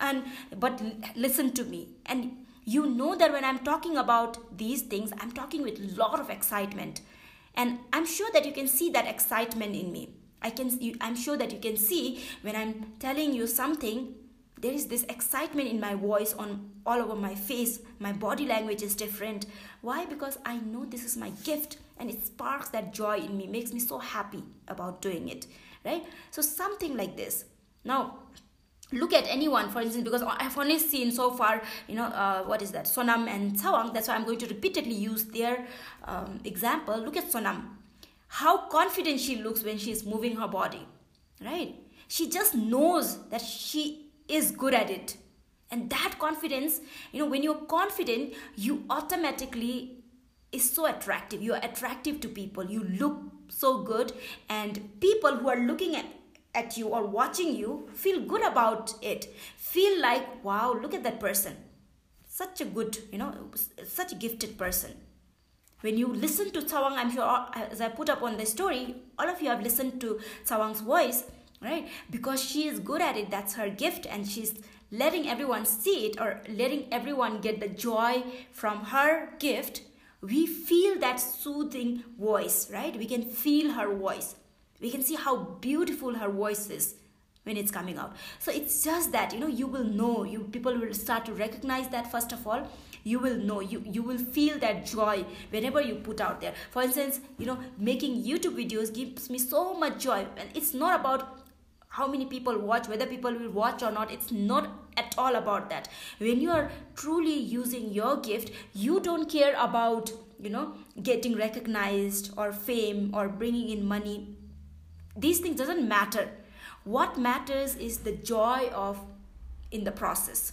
and but listen to me. And you know that when i'm talking about these things i'm talking with a lot of excitement. And i'm sure that you can see that excitement in me i can i'm sure that you can see when i'm telling you something there is this excitement in my voice on all over my face. My body language is different. Why? Because i know this is my gift and it sparks that joy in me makes me so happy about doing it right? So something like this. Now look at anyone for instance because i've only seen so far you know uh, what is that? Sonam and Tshewang. that's why i'm going to repeatedly use their um, example. Look at sonam how confident she looks when she's moving her body right? She just knows that she is good at it. And that confidence you know when you're confident you automatically is so attractive. You're attractive to people. You look so good. And people who are looking at at you or watching you feel good about it. Feel like wow look at that person. Such a good you know such a gifted person when you listen to Tshewang, I'm sure uh, as I put up on the story, all of you have listened to Tshewang's voice, right? Because she is good at it, that's her gift, and she's letting everyone see it or letting everyone get the joy from her gift. We feel that soothing voice, right? We can feel her voice. We can see how beautiful her voice is when it's coming out. So it's just that, you know, you will know, you people will start to recognize that first of all you will know you you will feel that joy whenever you put out there. For instance you know making youtube videos gives me so much joy. And it's not about how many people watch whether people will watch or not. It's not at all about that. When you are truly using your gift you don't care about you know getting recognized or fame or bringing in money. These things doesn't matter. What matters is the joy of in the process.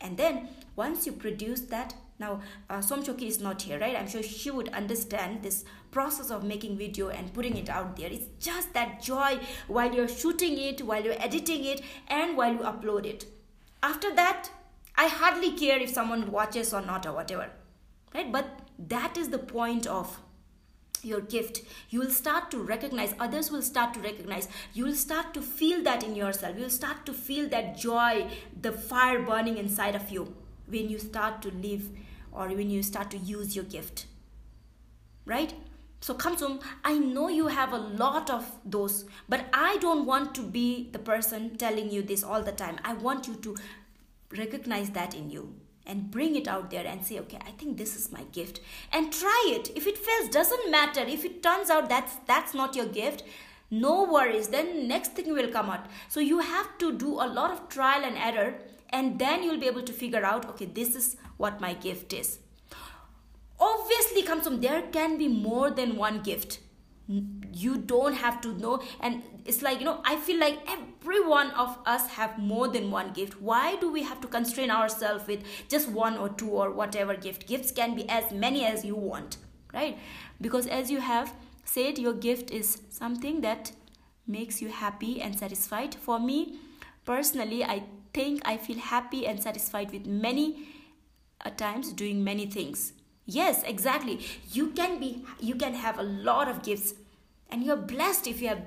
And then once you produce that now uh, somchoki is not here right? I'm sure she would understand this process of making video and putting it out there. It's just that joy while you're shooting it while you're editing it and while you upload it. After that i hardly care if someone watches or not or whatever right? But that is the point of your gift. You will start to recognize others will start to recognize. You will start to feel that in yourself. You will start to feel that joy the fire burning inside of you when you start to live or when you start to use your gift. Right? So Kamsum, I know you have a lot of those, but I don't want to be the person telling you this all the time. I want you to recognize that in you and bring it out there and say okay i think this is my gift. And try it. If it fails doesn't matter. If it turns out that's that's not your gift no worries. Then next thing will come out. So you have to do a lot of trial and error and then you'll be able to figure out okay this is what my gift is. Obviously comes from there can be more than one gift. You don't have to know and it's like you know i feel like every one of us have more than one gift. Why do we have to constrain ourselves with just one or two or whatever gift? Gifts can be as many as you want right? Because as you have said your gift is something that makes you happy and satisfied. For me personally i think i feel happy and satisfied with many at times doing many things. Yes exactly. You can be you can have a lot of gifts and you're blessed if you have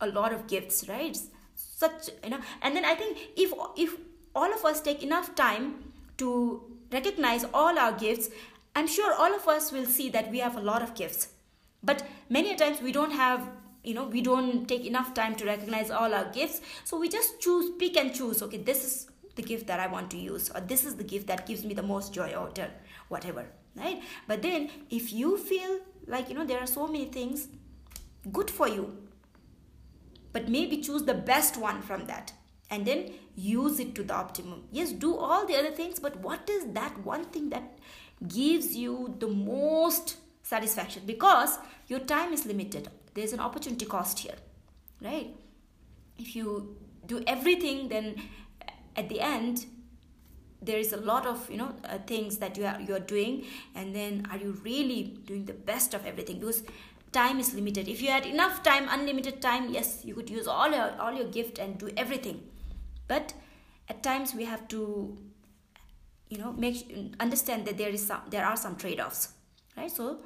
a lot of gifts right? Such you know and then i think if if all of us take enough time to recognize all our gifts, I'm sure all of us will see that we have a lot of gifts. But many times we don't have you know we don't take enough time to recognize all our gifts. So we just choose pick and choose okay this is the gift that i want to use or this is the gift that gives me the most joy or whatever right? But then if you feel like you know there are so many things good for you but maybe choose the best one from that and then use it to the optimum. Yes do all the other things but what is that one thing that gives you the most satisfaction? Because your time is limited there's an opportunity cost here right? If you do everything then at the end there is a lot of you know uh, things that you are you are doing and then are you really doing the best of everything? Because time is limited. If you had enough time unlimited time yes you could use all your all your gift and do everything. But at times we have to you know make understand that there is some there are some trade-offs right? So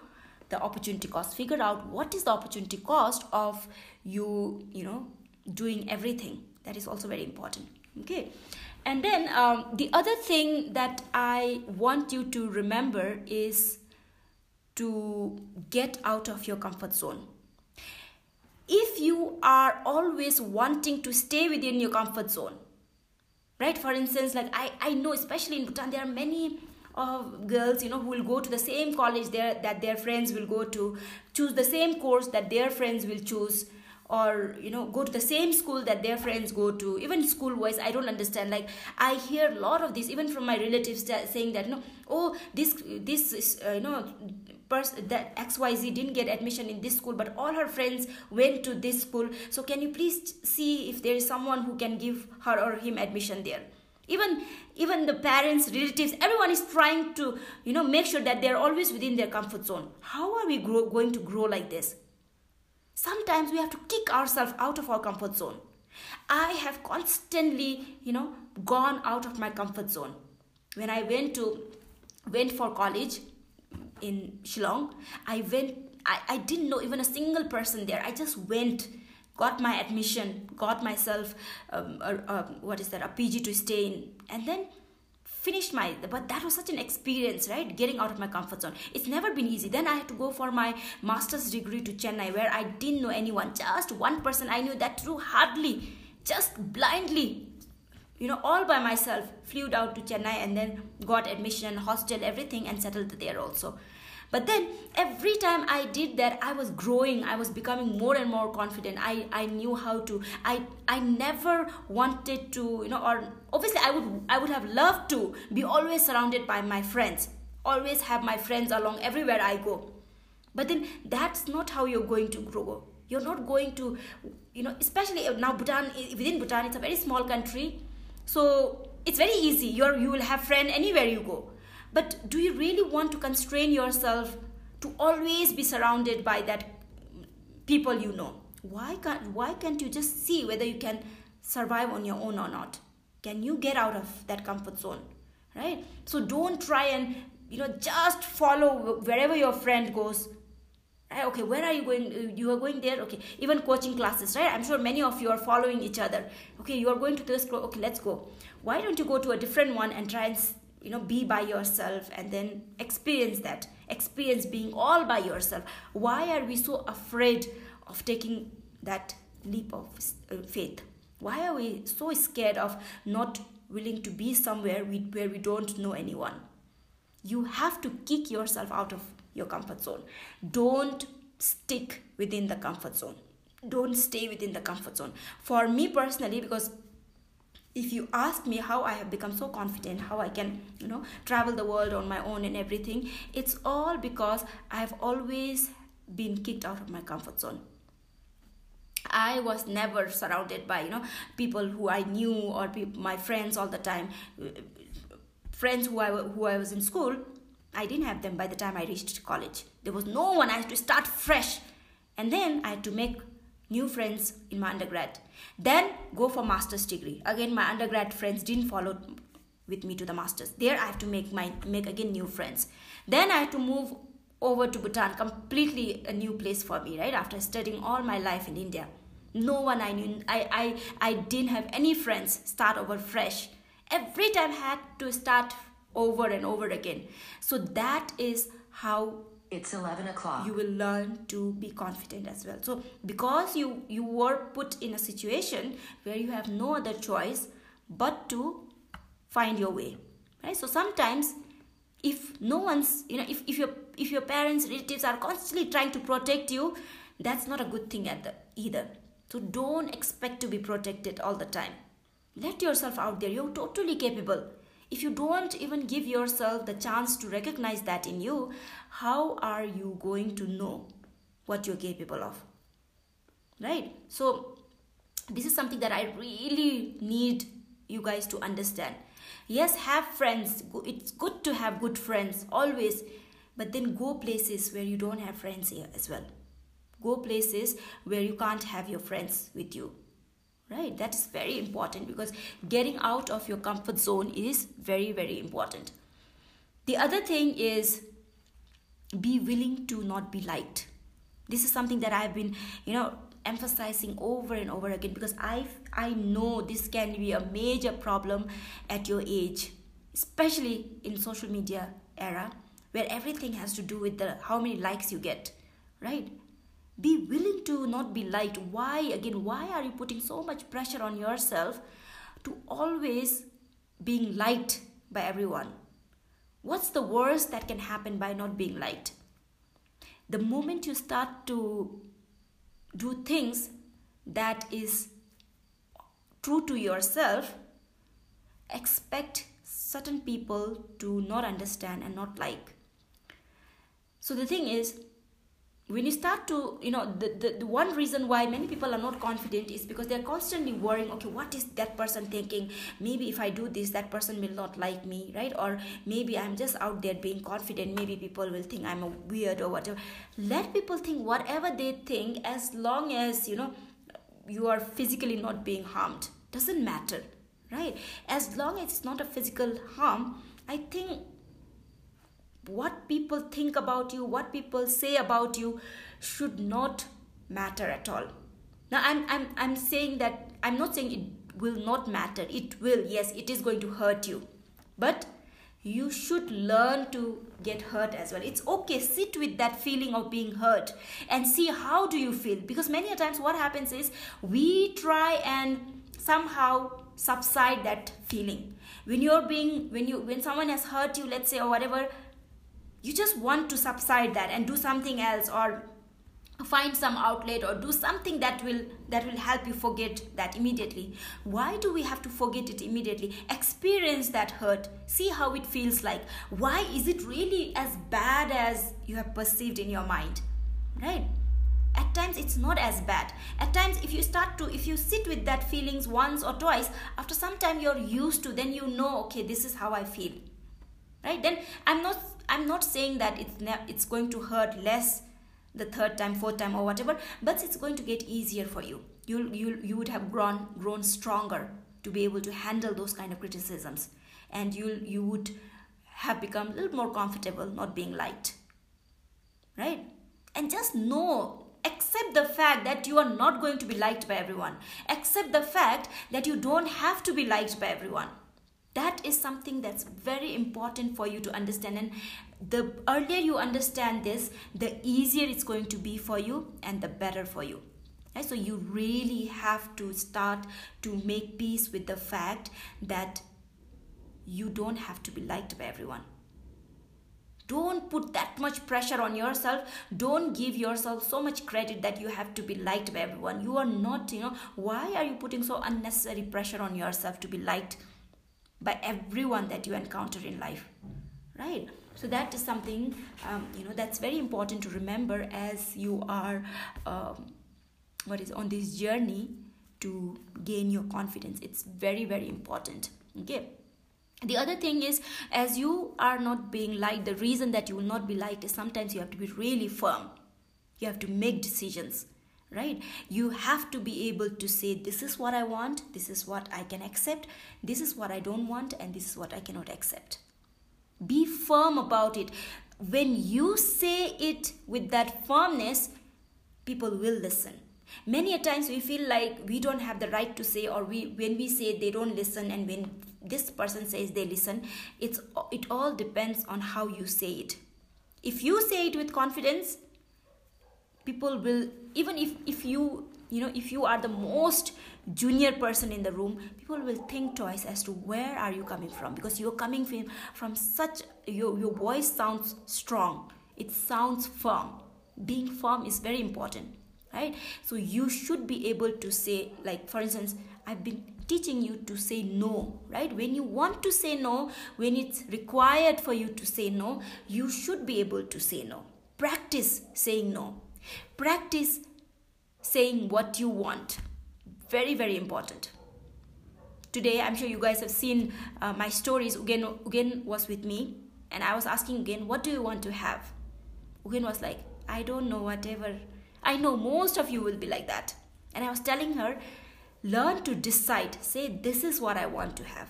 the opportunity cost. Figure out what is the opportunity cost of you you know doing everything. That is also very important. Okay. And then um, the other thing that i want you to remember is to get out of your comfort zone. If you are always wanting to stay within your comfort zone right? For instance like i i know especially in bhutan there are many of girls you know who will go to the same college there that their friends will go to choose the same course that their friends will choose or you know go to the same school that their friends go to. Even school wise i don't understand. Like i hear a lot of this even from my relatives saying that you know oh this this is uh, you know person that xyz didn't get admission in this school but all her friends went to this school. So can you please see if there is someone who can give her or him admission there even even the parents relatives everyone is trying to you know make sure that they're always within their comfort zone. How are we grow, going to grow like this? Sometimes we have to kick ourselves out of our comfort zone. I have constantly you know gone out of my comfort zone. When i went to went for college in shillong i went I, I didn't know even a single person there. I just went got my admission, got myself um, a, a, what is that a PG to stay in, and then finished my but that was such an experience right? Getting out of my comfort zone. It's never been easy. Then i had to go for my master's degree to chennai where i didn't know anyone. Just one person i knew that through hardly just blindly you know all by myself flew out to chennai and then got admission hostel everything and settled there also but then every time i did that i was growing. I was becoming more and more confident. I i knew how to i i never wanted to you know or obviously i would i would have loved to be always surrounded by my friends. Always have my friends along everywhere i go. But then that's not how you're going to grow. You're not going to you know especially now bhutan within bhutan it's a very small country. So it's very easy. You're you will have friend anywhere you go but do you really want to constrain yourself to always be surrounded by that people you know? Why can't why can't you just see whether you can survive on your own or not? Can you get out of that comfort zone? Right? So don't try and you know just follow wherever your friend goes okay where are you going uh, you are going there okay even coaching classes right i'm sure many of you are following each other okay you are going to this okay let's go why don't you go to a different one and try and you know be by yourself and then experience that. Experience being all by yourself. Why are we so afraid of taking that leap of uh, faith? Why are we so scared of not willing to be somewhere where we don't know anyone? You have to kick yourself out of your comfort zone. Don't stick within the comfort zone. Don't stay within the comfort zone. For me personally because if you ask me how i have become so confident how i can you know travel the world on my own and everything it's all because i have always been kicked out of my comfort zone. I was never surrounded by you know people who i knew or my friends all the time. Friends who i who i was in school i didn't have them by the time i reached college. There was no one. I had to start fresh. And then i had to make new friends in my undergrad then go for master's degree. Again my undergrad friends didn't follow with me to the masters. There i have to make my make again new friends. Then i had to move over to bhutan completely a new place for me right after studying all my life in india. No one i knew i i, I didn't have any friends start over fresh. Every time i had to start over and over again. So that is how It's 11 o'clock. you will learn to be confident as well. So because you you were put in a situation where you have no other choice but to find your way right? So sometimes if no one's you know if, if your if your parents relatives are constantly trying to protect you that's not a good thing at the, either. So don't expect to be protected all the time. Let yourself out there. You're totally capable. If you don't even give yourself the chance to recognize that in you how are you going to know what you're capable of? Right? So this is something that i really need you guys to understand. Yes have friends. It's good to have good friends always. But then go places where you don't have friends here as well. Go places where you can't have your friends with you. Right? That is very important because getting out of your comfort zone is very very important. The other thing is be willing to not be liked. This is something that i've been you know emphasizing over and over again because i i know this can be a major problem at your age especially in social media era where everything has to do with the how many likes you get right? Be willing to not be liked. Why again why are you putting so much pressure on yourself to always being liked by everyone what's the worst that can happen by not being liked? The moment you start to do things that is true to yourself expect certain people to not understand and not like. So the thing is when you start to you know the, the, the one reason why many people are not confident is because they're constantly worrying okay what is that person thinking? Maybe if i do this that person will not like me right? Or maybe i'm just out there being confident. Maybe people will think i'm a weird or whatever. Let people think whatever they think as long as you know you are physically not being harmed. Doesn't matter right? As long as it's not a physical harm i think what people think about you what people say about you should not matter at all. Now i'm i'm, I'm saying that i'm not saying it will not matter. It will yes it is going to hurt you. But you should learn to get hurt as well. It's okay. Sit with that feeling of being hurt and see how do you feel. Because many times what happens is we try and somehow subside that feeling. When you're being when you when someone has hurt you let's say or whatever you just want to subside that and do something else or find some outlet or do something that will that will help you forget that immediately. Why do we have to forget it immediately? Experience that hurt. See how it feels like. Why is it really as bad as you have perceived in your mind? Right? At times it's not as bad. At times if you start to if you sit with that feelings once or twice after some time you're used to then you know okay this is how i feel. Right? Then i'm not i'm not saying that it's ne- it's going to hurt less the third time fourth time or whatever but it's going to get easier for you. You you you would have grown grown stronger to be able to handle those kind of criticisms. And you you would have become a little more comfortable not being liked. Right? And just know accept the fact that you are not going to be liked by everyone. Accept the fact that you don't have to be liked by everyone that is something that's very important for you to understand. And the earlier you understand this the easier it's going to be for you and the better for you. So you really have to start to make peace with the fact that you don't have to be liked by everyone. Don't put that much pressure on yourself. Don't give yourself so much credit that you have to be liked by everyone. You are not you know why are you putting so unnecessary pressure on yourself to be liked by everyone that you encounter in life right? So that is something um, you know that's very important to remember as you are um, what is on this journey to gain your confidence. It's very very important okay? The other thing is as you are not being liked the reason that you will not be liked is sometimes you have to be really firm. You have to make decisions right? You have to be able to say this is what i want this is what i can accept this is what i don't want and this is what i cannot accept. Be firm about it. When you say it with that firmness people will listen. Many a times we feel like we don't have the right to say or we when we say they don't listen and when this person says they listen it's it all depends on how you say it. If you say it with confidence people will even if if you you know if you are the most junior person in the room people will think twice as to where are you coming from because you're coming from from such your your voice sounds strong. It sounds firm. Being firm is very important right? So you should be able to say like for instance i've been teaching you to say no right? When you want to say no when it's required for you to say no you should be able to say no. Practice saying no practice saying what you want. Very very important. Today i'm sure you guys have seen uh, my stories. Ugen, Ugen was with me and i was asking Ugen what do you want to have? Ugen was like i don't know whatever. I know most of you will be like that. And i was telling her learn to decide. Say this is what i want to have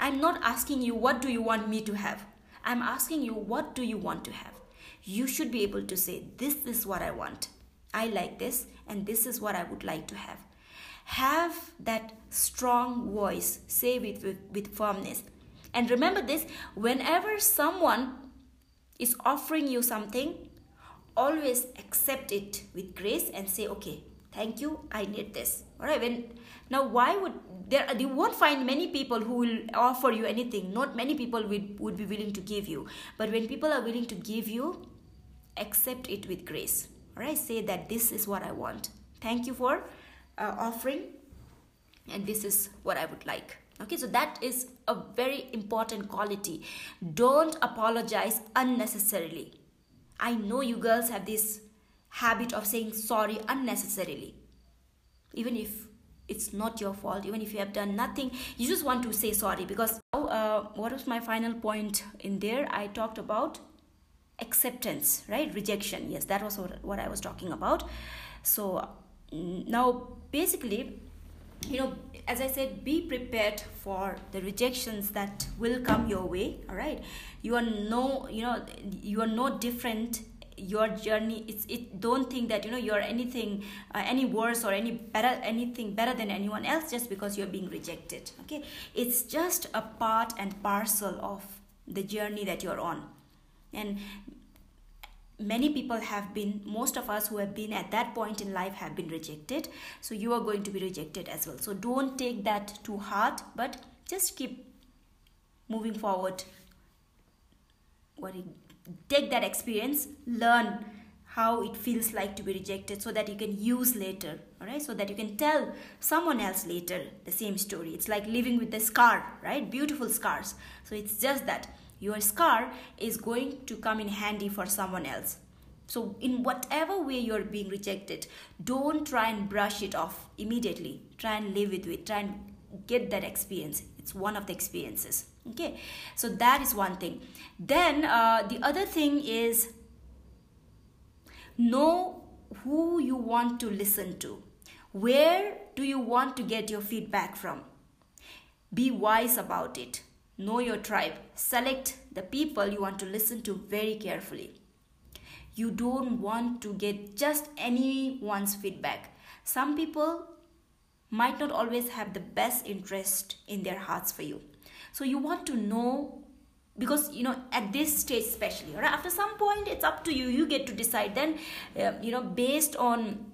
i'm not asking you what do you want me to have? I'm asking you what do you want to have you should be able to say this is what i want. I like this and this is what i would like to have. Have that strong voice. Say it with, with firmness. And remember this whenever someone is offering you something always accept it with grace and say okay thank you. I need this. All right when now why would there you won't find many people who will offer you anything. Not many people would, would be willing to give you. But when people are willing to give you accept it with grace. All right say that this is what i want. Thank you for uh, offering and this is what i would like. Okay so that is a very important quality. Don't apologize unnecessarily. I know you girls have this habit of saying sorry unnecessarily. Even if it's not your fault even if you have done nothing you just want to say sorry because uh, what was my final point in there? I talked about acceptance right? Rejection. Yes that was what i was talking about. So now basically you know as i said be prepared for the rejections that will come your way all right? You are no you know you are no different. Your journey it's it don't think that you know you're anything uh, any worse or any better anything better than anyone else just because you're being rejected okay? It's just a part and parcel of the journey that you're on and many people have been most of us who have been at that point in life have been rejected. So you are going to be rejected as well. So don't take that to heart but just keep moving forward. What take that experience learn how it feels like to be rejected so that you can use later all right so that you can tell someone else later the same story. It's like living with the scar right? Beautiful scars. So it's just that your scar is going to come in handy for someone else. So in whatever way you're being rejected don't try and brush it off immediately. Try and live with it. Try and get that experience. It's one of the experiences. Okay? So that is one thing. Then uh, the other thing is know who you want to listen to. Where do you want to get your feedback from? Be wise about it Know your tribe. Select the people you want to listen to very carefully. You don't want to get just anyone's feedback. Some people might not always have the best interest in their hearts for you. So you want to know because you know at this stage especially right after some point it's up to you you get to decide then uh, you know based on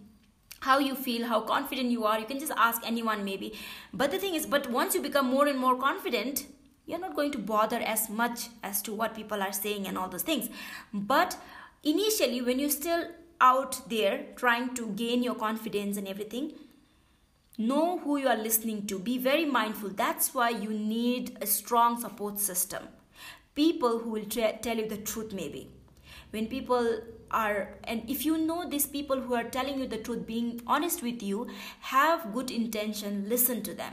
how you feel how confident you are you can just ask anyone maybe but the thing is but once you become more and more confident you're not going to bother as much as to what people are saying and all those things. But initially when you're still out there trying to gain your confidence and everything know who you are listening to. Be very mindful. That's why you need a strong support system. People who will tra- tell you the truth maybe. When people are and if you know these people who are telling you the truth being honest with you have good intention listen to them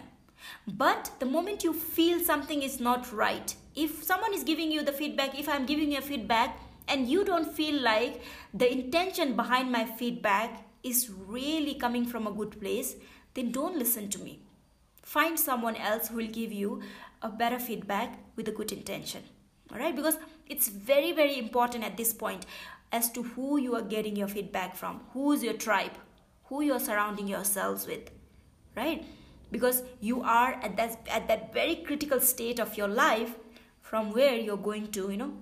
but the moment you feel something is not right, if someone is giving you the feedback, if I'm giving you a feedback and you don't feel like the intention behind my feedback is really coming from a good place, then don't listen to me. Find someone else who will give you a better feedback with a good intention. All right, because it's very, very important at this point as to who you are getting your feedback from, who's your tribe, who you're surrounding yourselves with, right? Because you are at that at that very critical state of your life from where you're going to you know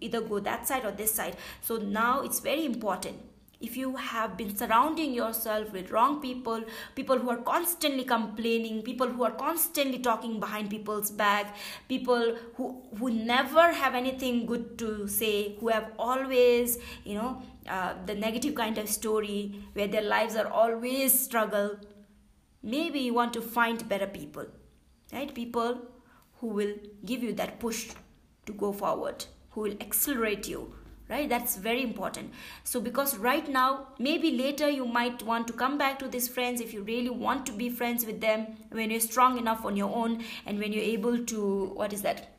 either go that side or this side. So now it's very important. If you have been surrounding yourself with wrong people people who are constantly complaining people who are constantly talking behind people's back people who who never have anything good to say who have always you know uh, the negative kind of story where their lives are always struggle maybe you want to find better people right? People who will give you that push to go forward who will accelerate you right? That's very important. So because right now maybe later you might want to come back to these friends if you really want to be friends with them when you're strong enough on your own and when you're able to what is that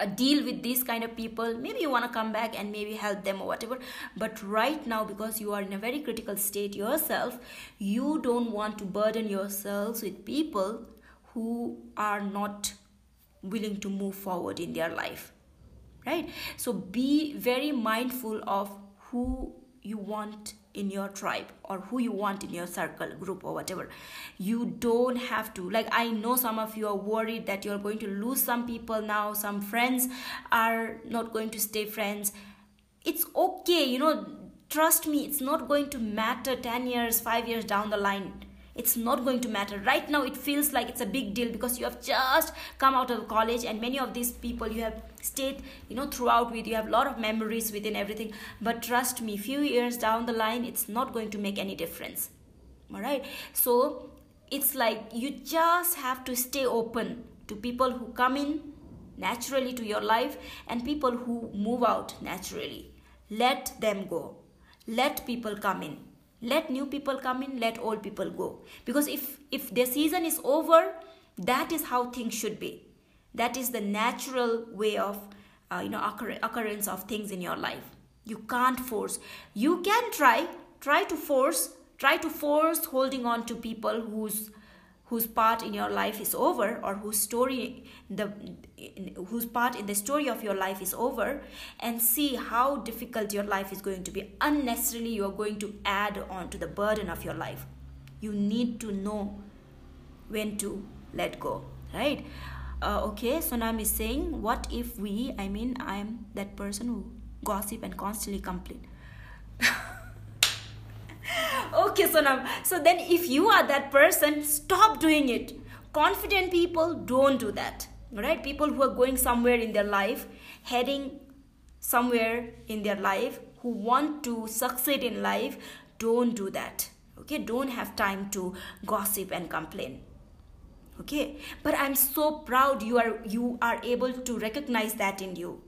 a deal with these kind of people. Maybe you want to come back and maybe help them or whatever. But right now because you are in a very critical state yourself you don't want to burden yourselves with people who are not willing to move forward in their life. Right? So be very mindful of who you want in your tribe or who you want in your circle group or whatever. You don't have to like i know some of you are worried that you're going to lose some people now some friends are not going to stay friends. It's okay you know trust me it's not going to matter 10 years 5 years down the line it's not going to matter. Right now it feels like it's a big deal because you have just come out of college and many of these people you have stayed you know throughout with you have a lot of memories within everything. But trust me few years down the line it's not going to make any difference. All right so it's like you just have to stay open to people who come in naturally to your life and people who move out naturally. Let them go. Let people come in let new people come in let old people go. Because if if the season is over that is how things should be. That is the natural way of uh, you know occur- occurrence of things in your life. You can't force. You can try try to force try to force holding on to people whose whose part in your life is over or whose story the whose part in the story of your life is over and see how difficult your life is going to be. Unnecessarily you are going to add on to the burden of your life. You need to know when to let go right? Uh, okay sonam is saying what if we i mean i'm that person who gossip and constantly complain okay sonam. So then if you are that person stop doing it. Confident people don't do that right? People who are going somewhere in their life heading somewhere in their life who want to succeed in life don't do that okay? Don't have time to gossip and complain okay? But i'm so proud you are you are able to recognize that in you.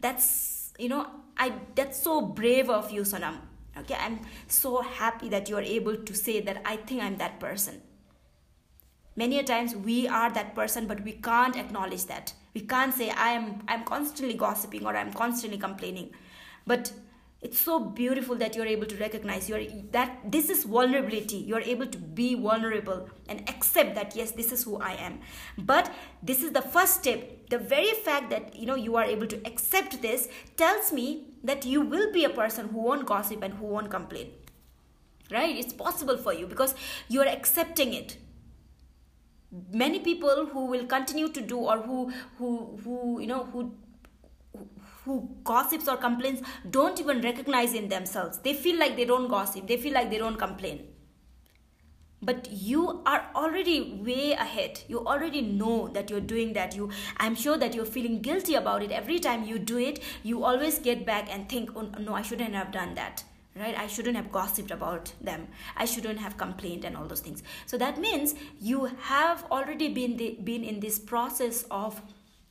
That's you know i that's so brave of you sonam okay i'm so happy that you are able to say that i think i'm that person. Many a times we are that person but we can't acknowledge that. We can't say i am i'm constantly gossiping or i'm constantly complaining. But it's so beautiful that you're able to recognize your that this is vulnerability. You're able to be vulnerable and accept that yes this is who i am. But this is the first step. The very fact that you know you are able to accept this tells me that you will be a person who won't gossip and who won't complain. Right? It's possible for you because you are accepting it. Many people who will continue to do or who who who you know who who gossips or complains don't even recognize in themselves. They feel like they don't gossip. They feel like they don't complain but you are already way ahead. You already know that you're doing that. You i'm sure that you're feeling guilty about it. Every time you do it you always get back and think oh no i shouldn't have done that. Right? I shouldn't have gossiped about them. I shouldn't have complained and all those things. So that means you have already been the, been in this process of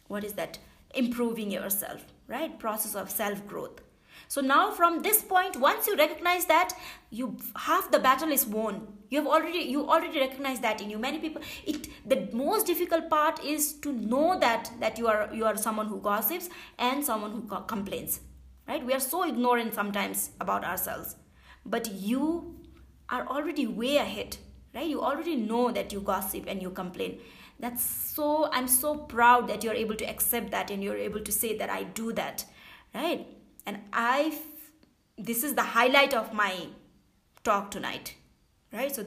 what is that? Improving yourself. Right? Process of self growth so now from this point once you recognize that you half the battle is won you have already you already recognize that in you. Many people it the most difficult part is to know that that you are you are someone who gossips and someone who co- complains right? We are so ignorant sometimes about ourselves. But you are already way ahead right? You already know that you gossip and you complain. That's so i'm so proud that you're able to accept that and you're able to say that i do that right? And i this is the highlight of my talk tonight right? So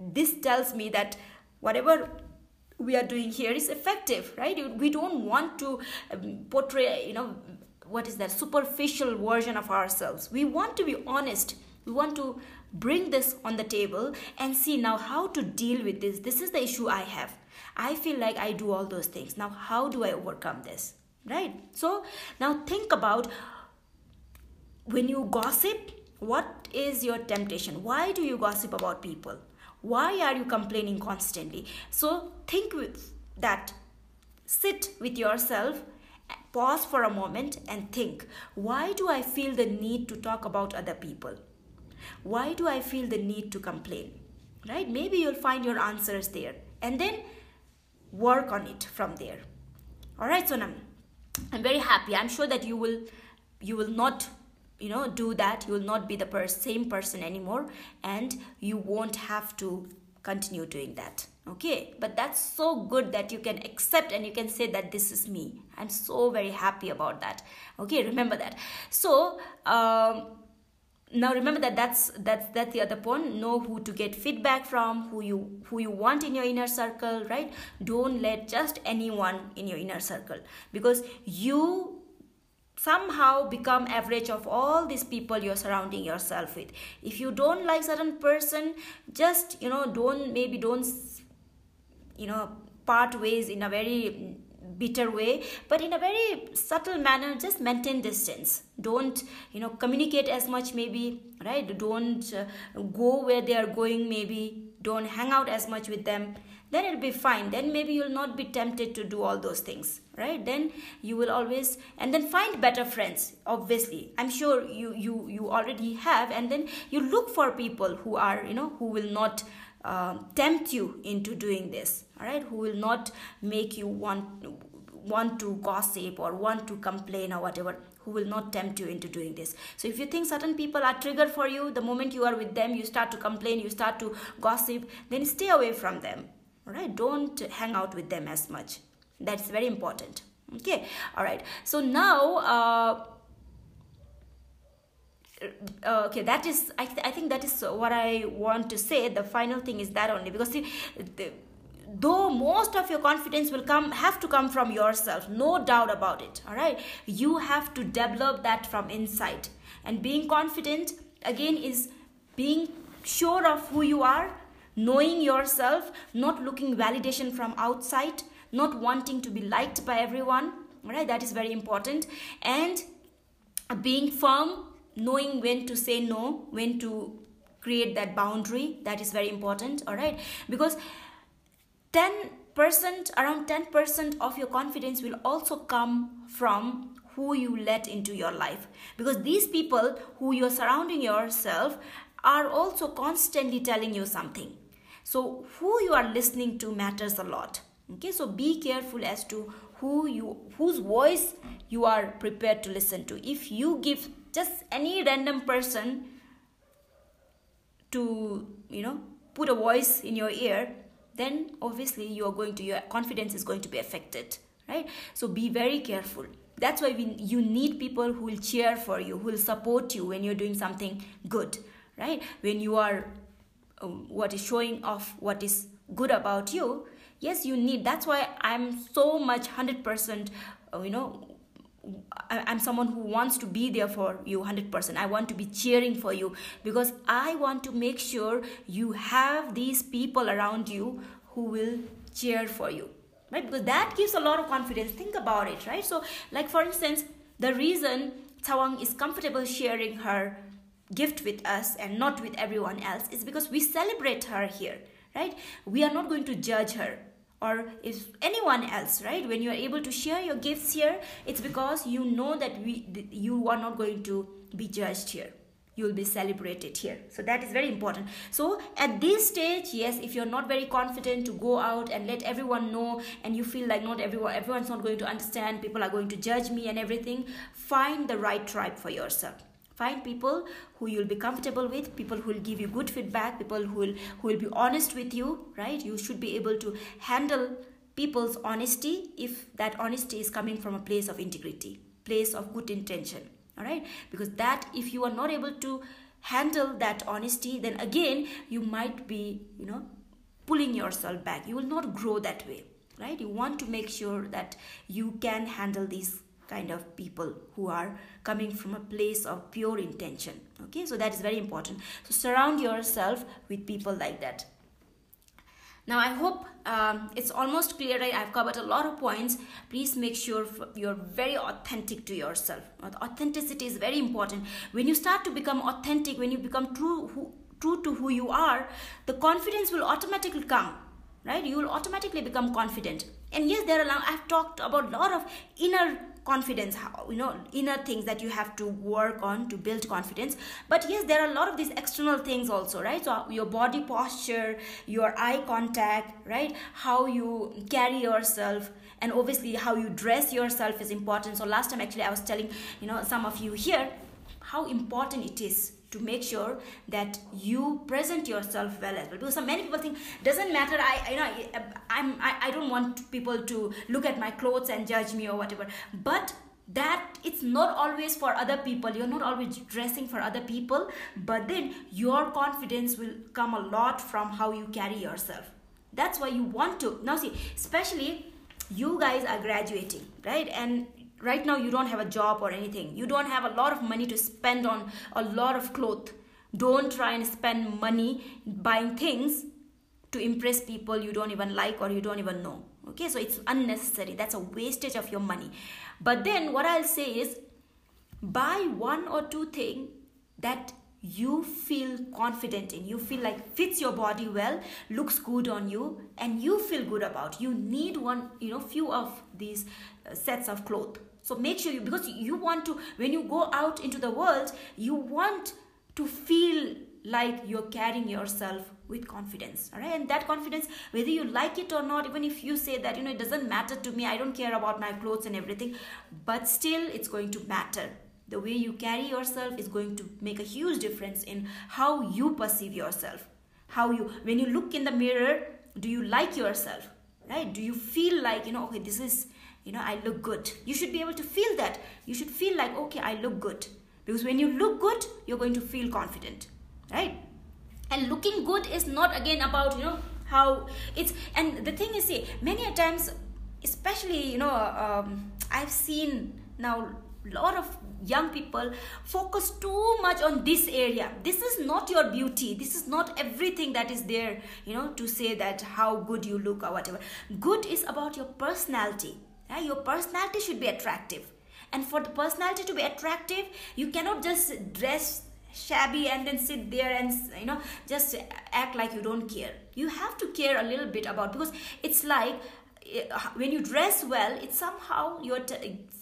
this tells me that whatever we are doing here is effective right? We don't want to um, portray you know what is that superficial version of ourselves. We want to be honest. We want to bring this on the table and see now how to deal with this. This is the issue i have. I feel like i do all those things. Now how do i overcome this right? So now think about when you gossip what is your temptation? Why do you gossip about people? Why are you complaining constantly? So think with that. Sit with yourself pause for a moment and think why do i feel the need to talk about other people? Why do i feel the need to complain? Right? Maybe you'll find your answers there and then work on it from there. All right sonam. I'm very happy. I'm sure that you will you will not you know do that you will not be the per- same person anymore and you won't have to continue doing that okay? But that's so good that you can accept and you can say that this is me. I'm so very happy about that okay? Remember that. So um, now remember that that's that's that's the other point. Know who to get feedback from who you who you want in your inner circle right? Don't let just anyone in your inner circle because you somehow become average of all these people you're surrounding yourself with. If you don't like certain person just you know don't maybe don't you know part ways in a very bitter way but in a very subtle manner just maintain distance. Don't you know communicate as much maybe right? Don't uh, go where they are going maybe. Don't hang out as much with them. Then it'll be fine. Then maybe you'll not be tempted to do all those things right? Then you will always and then find better friends obviously. I'm sure you you you already have. And then you look for people who are you know who will not uh, tempt you into doing this all right who will not make you want want to gossip or want to complain or whatever. Who will not tempt you into doing this. So if you think certain people are trigger for you the moment you are with them you start to complain you start to gossip then stay away from them all right don't hang out with them as much that's very important. Okay all right so now uh, uh, okay that is I, th- I think that is what i want to say. The final thing is that only. Because see, the, though most of your confidence will come have to come from yourself no doubt about it all right you have to develop that from inside. And being confident again is being sure of who you are knowing yourself not looking validation from outside not wanting to be liked by everyone right? That is very important. And being firm knowing when to say no when to create that boundary that is very important all right? Because 10% around 10% of your confidence will also come from who you let into your life. Because these people who you're surrounding yourself are also constantly telling you something. So who you are listening to matters a lot okay so be careful as to who you whose voice you are prepared to listen to. If you give just any random person to you know put a voice in your ear then obviously you are going to your confidence is going to be affected right? So be very careful. That's why we, you need people who will cheer for you who will support you when you're doing something good right? When you are um, what is showing off what is good about you yes you need that's why i'm so much 100% uh, you know I'm someone who wants to be there for you 100%. I want to be cheering for you because I want to make sure you have these people around you who will cheer for you. Right? Because that gives a lot of confidence. Think about it, right? So, like for instance, the reason Tshewang is comfortable sharing her gift with us and not with everyone else is because we celebrate her here, right? We are not going to judge her or if anyone else right? When you are able to share your gifts here it's because you know that we you are not going to be judged here. You will be celebrated here. So that is very important. So at this stage yes if you're not very confident to go out and let everyone know and you feel like not everyone everyone's not going to understand people are going to judge me and everything find the right tribe for yourself find people who you'll be comfortable with people who will give you good feedback people who will who will be honest with you right? You should be able to handle people's honesty if that honesty is coming from a place of integrity place of good intention all right? Because that if you are not able to handle that honesty then again you might be you know pulling yourself back. You will not grow that way right? You want to make sure that you can handle these kind of people who are coming from a place of pure intention. Okay so that is very important. So surround yourself with people like that. Now i hope um, it's almost clear right? i've covered a lot of points. Please make sure you're very authentic to yourself. Authenticity is very important. When you start to become authentic when you become true true to who you are the confidence will automatically come right? You will automatically become confident. And yes there are i've talked about a lot of inner confidence how you know inner things that you have to work on to build confidence. But yes there are a lot of these external things also right? So your body posture your eye contact right? How you carry yourself and obviously how you dress yourself is important. So last time actually i was telling you know some of you here how important it is to make sure that you present yourself well as well. Because many people think doesn't matter i you know i'm I, I don't want people to look at my clothes and judge me or whatever. But that it's not always for other people. You're not always dressing for other people but then your confidence will come a lot from how you carry yourself. That's why you want to now see especially you guys are graduating right? And right now you don't have a job or anything. You don't have a lot of money to spend on a lot of clothes. Don't try and spend money buying things to impress people you don't even like or you don't even know. Okay so it's unnecessary. That's a wastage of your money. But then what i'll say is buy one or two things that you feel confident in. You feel like fits your body well looks good on you and you feel good about. You need one you know few of these uh, sets of clothes so make sure you, because you want to, when you go out into the world, you want to feel like you're carrying yourself with confidence all right? And that confidence whether you like it or not even if you say that you know it doesn't matter to me i don't care about my clothes and everything but still it's going to matter. The way you carry yourself is going to make a huge difference in how you perceive yourself. How you when you look in the mirror do you like yourself right? Do you feel like you know okay this is you know, I look good. You should be able to feel that. You should feel like, okay, I look good. Because when you look good, you're going to feel confident, right? And looking good is not again about, you know, how it's, and the thing is, see, many a times, especially, you know, um, I've seen now a lot of young people focus too much on this area this is not your beauty this is not everything that is there you know to say that how good you look or whatever good is about your personality yeah, your personality should be attractive. And for the personality to be attractive you cannot just dress shabby and then sit there and you know just act like you don't care. You have to care a little bit about because it's like eh, when you dress well it's somehow you're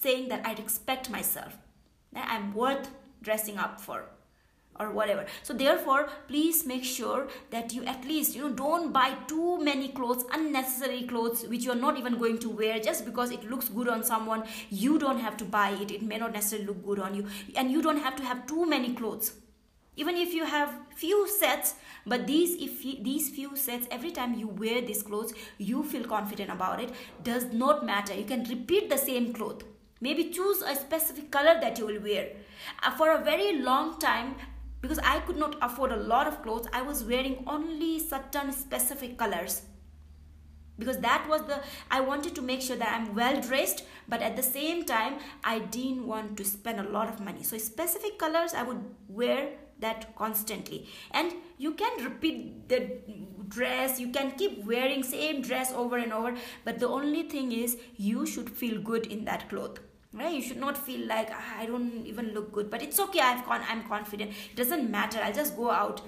saying that i respect myself i'm worth dressing up for or whatever. So therefore please make sure that you at least you know don't buy too many clothes unnecessary clothes which you're not even going to wear just because it looks good on someone. You don't have to buy it. It may not necessarily look good on you. And you don't have to have too many clothes. Even if you have few sets but these if these few sets every time you wear these clothes you feel confident about it. Does not matter. You can repeat the same cloth. Maybe choose a specific color that you will wear. Uh, for a very long time because I could not afford a lot of clothes, I was wearing only certain specific colors. Because that was the, I wanted to make sure that I'm well dressed, but at the same time, I didn't want to spend a lot of money. So, specific colors, I would wear that constantly. And you can repeat the dress, you can keep wearing same dress over and over, but the only thing is, you should feel good in that cloth right? You should not feel like ah, i don't even look good. But it's okay i've con- i'm confident. It doesn't matter. I'll just go out.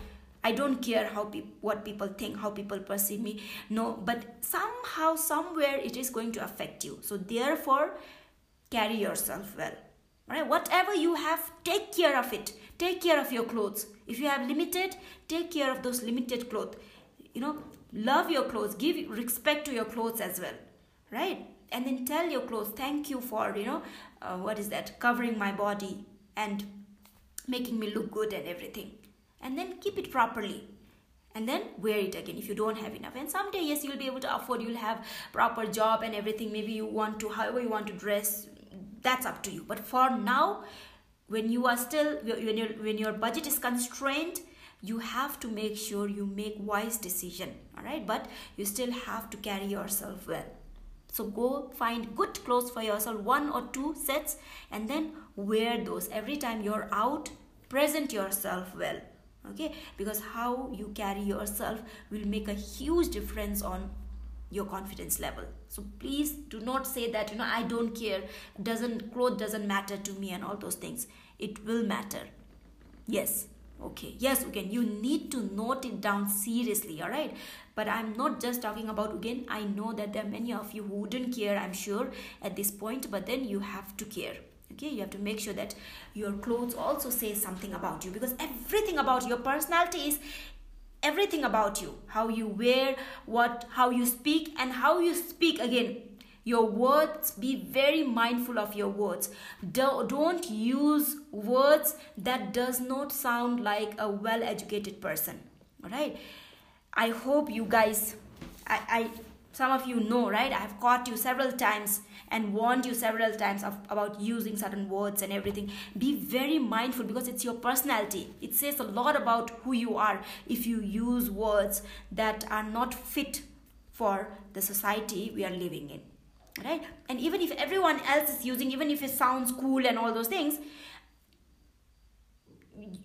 I don't care how pe- what people think how people perceive me. No but somehow somewhere it is going to affect you. So therefore carry yourself well. Right? Whatever you have take care of it. Take care of your clothes. If you have limited take care of those limited clothes. You know love your clothes. Give respect to your clothes as well. Right and then tell your clothes thank you for you know uh, what is that? covering my body and making me look good and everything. And then keep it properly. And then wear it again if you don't have enough. And someday yes you'll be able to afford you'll have proper job and everything. Maybe you want to however you want to dress that's up to you. But for now when you are still when your when your budget is constrained you have to make sure you make wise decision all right? But you still have to carry yourself well so go find good clothes for yourself one or two sets and then wear those. Every time you're out present yourself well okay? Because how you carry yourself will make a huge difference on your confidence level. So please do not say that you know i don't care. Doesn't clothes doesn't matter to me and all those things. It will matter. Yes okay yes again you need to note it down seriously all right but i'm not just talking about again i know that there are many of you who wouldn't care i'm sure at this point but then you have to care okay? You have to make sure that your clothes also say something about you because everything about your personality is everything about you. How you wear what how you speak and how you speak again your words be very mindful of your words. Don't use words that does not sound like a well educated person all right i hope you guys i i some of you know right? I have caught you several times and warned you several times of, about using certain words and everything. Be very mindful because it's your personality. It says a lot about who you are if you use words that are not fit for the society we are living in right and even if everyone else is using even if it sounds cool and all those things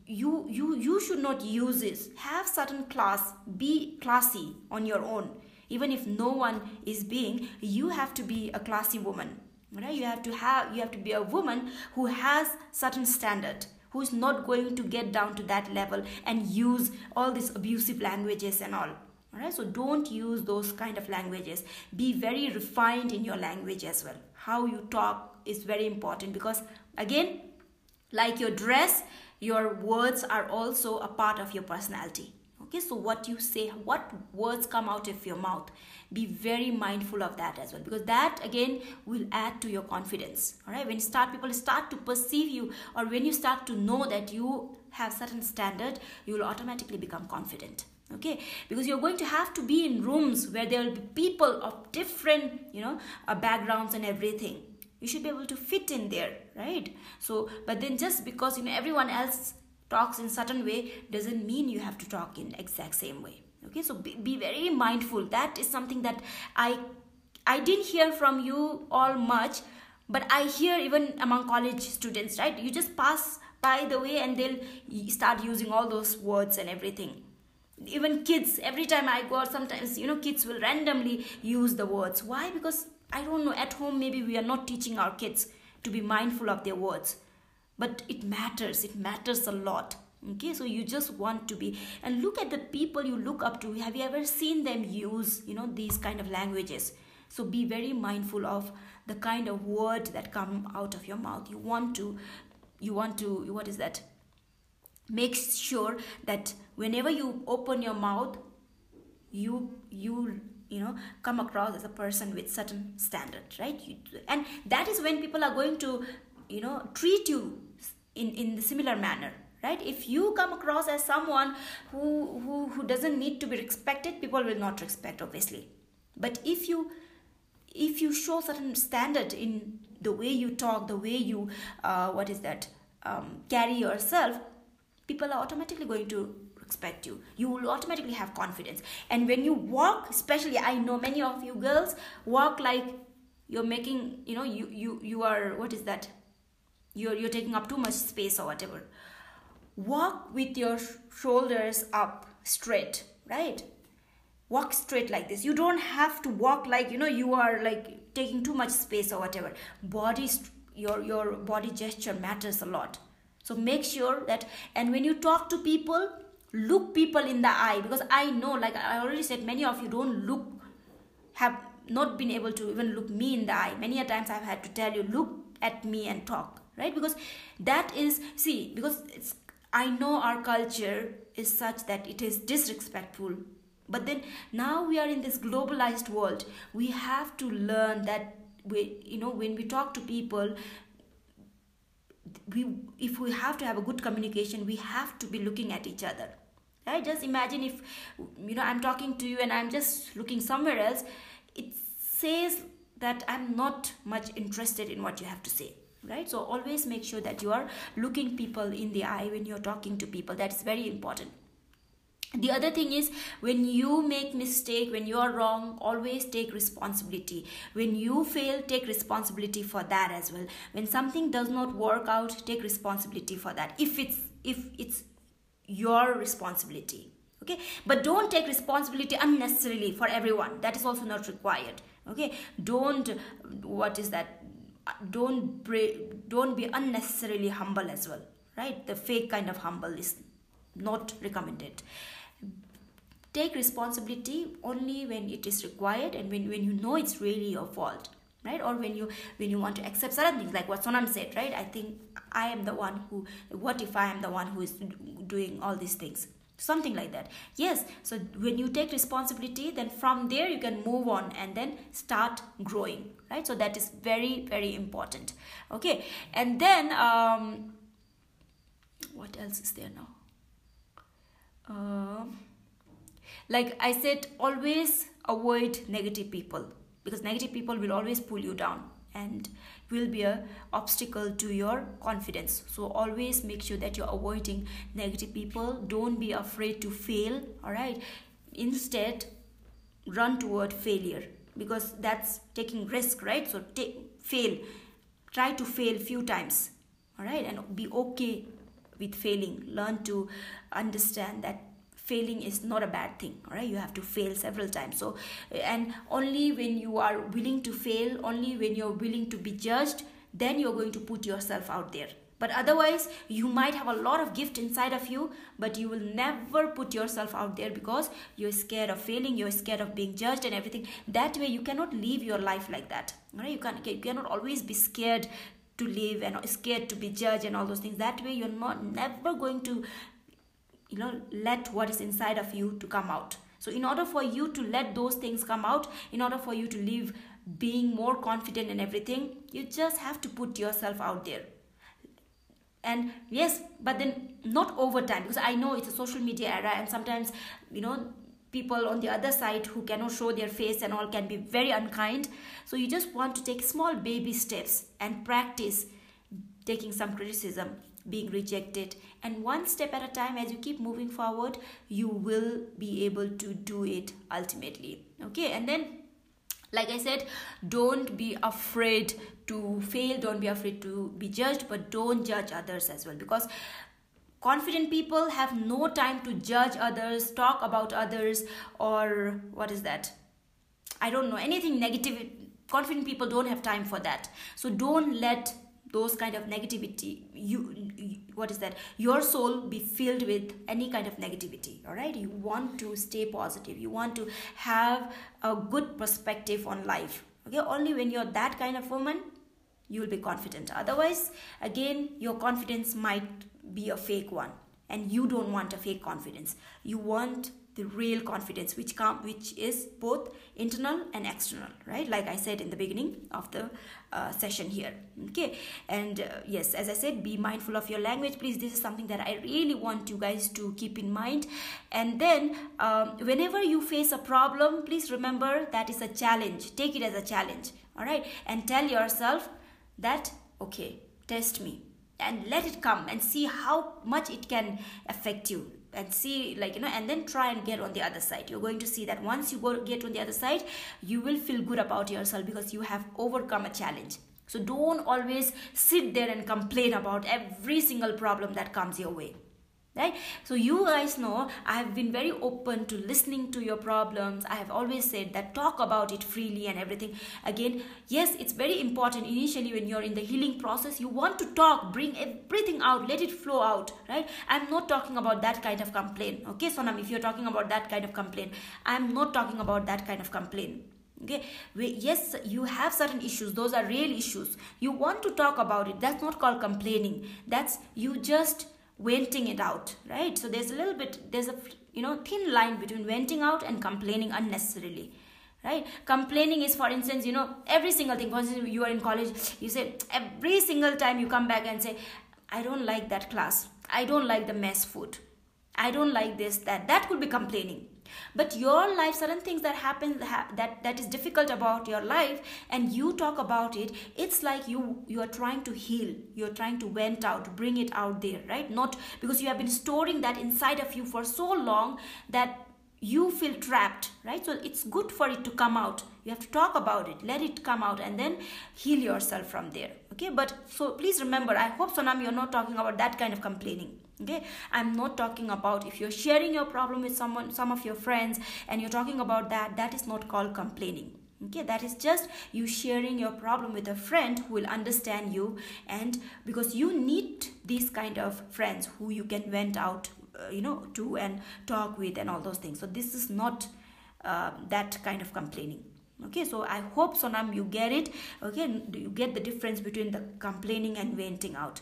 you you you should not use this. Have certain class be classy on your own. Even if no one is being you have to be a classy woman. Right? You have to have you have to be a woman who has certain standard who is not going to get down to that level and use all these abusive languages and all. All right? So don't use those kind of languages. Be very refined in your language as well. How you talk is very important because again like your dress your words are also a part of your personality. Okay so what you say what words come out of your mouth be very mindful of that as well because that again will add to your confidence. All right when start people start to perceive you or when you start to know that you have certain standard you will automatically become confident. Okay because you're going to have to be in rooms where there will be people of different you know uh, backgrounds and everything you should be able to fit in there right? So but then just because you know everyone else talks in certain way doesn't mean you have to talk in exact same way okay? So be, be very mindful. That is something that i i didn't hear from you all much but i hear even among college students right? You just pass by the way and they'll start using all those words and everything. Even kids every time i go out sometimes you know kids will randomly use the words. Why? Because i don't know at home maybe we are not teaching our kids to be mindful of their words. But it matters it matters a lot. Okay so you just want to be and look at the people you look up to. Have you ever seen them use you know these kind of languages? So be very mindful of the kind of word that come out of your mouth. You want to you want to what is that? Make sure that whenever you open your mouth you you you know come across as a person with certain standard right? You, and that is when people are going to you know treat you in in the similar manner right? If you come across as someone who who who doesn't need to be respected people will not respect obviously. But if you if you show certain standard in the way you talk the way you uh, what is that um, carry yourself people are automatically going to respect you. You will automatically have confidence. And when you walk especially i know many of you girls walk like you're making you know you you you are what is that? You're you're taking up too much space or whatever. Walk with your shoulders up straight right? Walk straight like this. You don't have to walk like you know you are like taking too much space or whatever. Body your your body gesture matters a lot. So make sure that and when you talk to people look people in the eye because i know like i already said many of you don't look have not been able to even look me in the eye. Many a times i've had to tell you look at me and talk right? Because that is see because it's i know our culture is such that it is disrespectful. But then now we are in this globalized world. We have to learn that we you know when we talk to people we if we have to have a good communication we have to be looking at each other right? Just imagine if you know i'm talking to you and i'm just looking somewhere else it says that i'm not much interested in what you have to say. Right? So always make sure that you are looking people in the eye when you're talking to people. That's very important. The other thing is when you make mistake when you are wrong always take responsibility. When you fail take responsibility for that as well. When something does not work out take responsibility for that. If it's if it's your responsibility okay? But don't take responsibility unnecessarily for everyone. That is also not required okay? Don't what is that? Don't don't be unnecessarily humble as well right? The fake kind of humble is not recommended. Take responsibility only when it is required and when, when you know it's really your fault right? Or when you when you want to accept certain things like what sonam said right? I think i am the one who what if i am the one who is doing all these things? Something like that. Yes so when you take responsibility then from there you can move on and then start growing right? So that is very very important. Okay and then um what else is there now? Uh, like i said always avoid negative people because negative people will always pull you down and will be a obstacle to your confidence. So always make sure that you're avoiding negative people. Don't be afraid to fail all right instead run toward failure because that's taking risk right? So take fail. Try to fail few times all right and be okay with failing. Learn to understand that failing is not a bad thing all right you have to fail several times. So and only when you are willing to fail only when you're willing to be judged then you're going to put yourself out there. But otherwise you might have a lot of gift inside of you but you will never put yourself out there because you're scared of failing you're scared of being judged and everything. That way you cannot live your life like that right you, can, you cannot always be scared to live and scared to be judged and all those things. That way you're not never going to you know let what is inside of you to come out. So in order for you to let those things come out in order for you to live being more confident in everything you just have to put yourself out there. And yes but then not over time because i know it's a social media era and sometimes you know people on the other side who cannot show their face and all can be very unkind. So you just want to take small baby steps and practice taking some criticism being rejected and one step at a time as you keep moving forward you will be able to do it ultimately. Okay? And then like i said don't be afraid to fail don't be afraid to be judged but don't judge others as well. Because confident people have no time to judge others talk about others or what is that? I don't know anything negative confident people don't have time for that. So don't let those kind of negativity you, what is that? Your soul be filled with any kind of negativity all right? You want to stay positive. You want to have a good perspective on life okay? Only when you're that kind of woman you will be confident. Otherwise again your confidence might be a fake one and you don't want a fake confidence. You want the real confidence which come which is both internal and external right? Like i said in the beginning of the uh, session here okay? And uh, yes as i said be mindful of your language. Please this is something that i really want you guys to keep in mind. And then um, whenever you face a problem please remember that is a challenge. Take it as a challenge all right? And tell yourself that okay test me and let it come and see how much it can affect you and see like you know and then try and get on the other side. You're going to see that once you go get on the other side you will feel good about yourself because you have overcome a challenge. So don't always sit there and complain about every single problem that comes your way right? So you guys know i have been very open to listening to your problems. I have always said that talk about it freely and everything. Again yes it's very important. Initially when you're in the healing process you want to talk bring everything out let it flow out right? I'm not talking about that kind of complaint. Okay sonam if you're talking about that kind of complaint i'm not talking about that kind of complaint. Okay? Yes you have certain issues. Those are real issues. You want to talk about it. That's not called complaining. That's you just venting it out right? So there's a little bit there's a you know thin line between venting out and complaining unnecessarily right? Complaining is for instance you know every single thing. For instance you are in college you say every single time you come back and say i don't like that class. I don't like the mess food. I don't like this that. That could be complaining but your life certain things that happen that that is difficult about your life and you talk about it it's like you you are trying to heal. You're trying to vent out bring it out there right? Not because you have been storing that inside of you for so long that you feel trapped right? So it's good for it to come out. You have to talk about it let it come out and then heal yourself from there okay? But so please remember i hope sonam you're not talking about that kind of complaining okay i'm not talking about if you're sharing your problem with someone some of your friends and you're talking about that that is not called complaining. Okay that is just you sharing your problem with a friend who will understand you and because you need these kind of friends who you can vent out uh, you know to and talk with and all those things. So this is not uh, that kind of complaining. Okay so i hope sonam you get it. Okay you get the difference between the complaining and venting out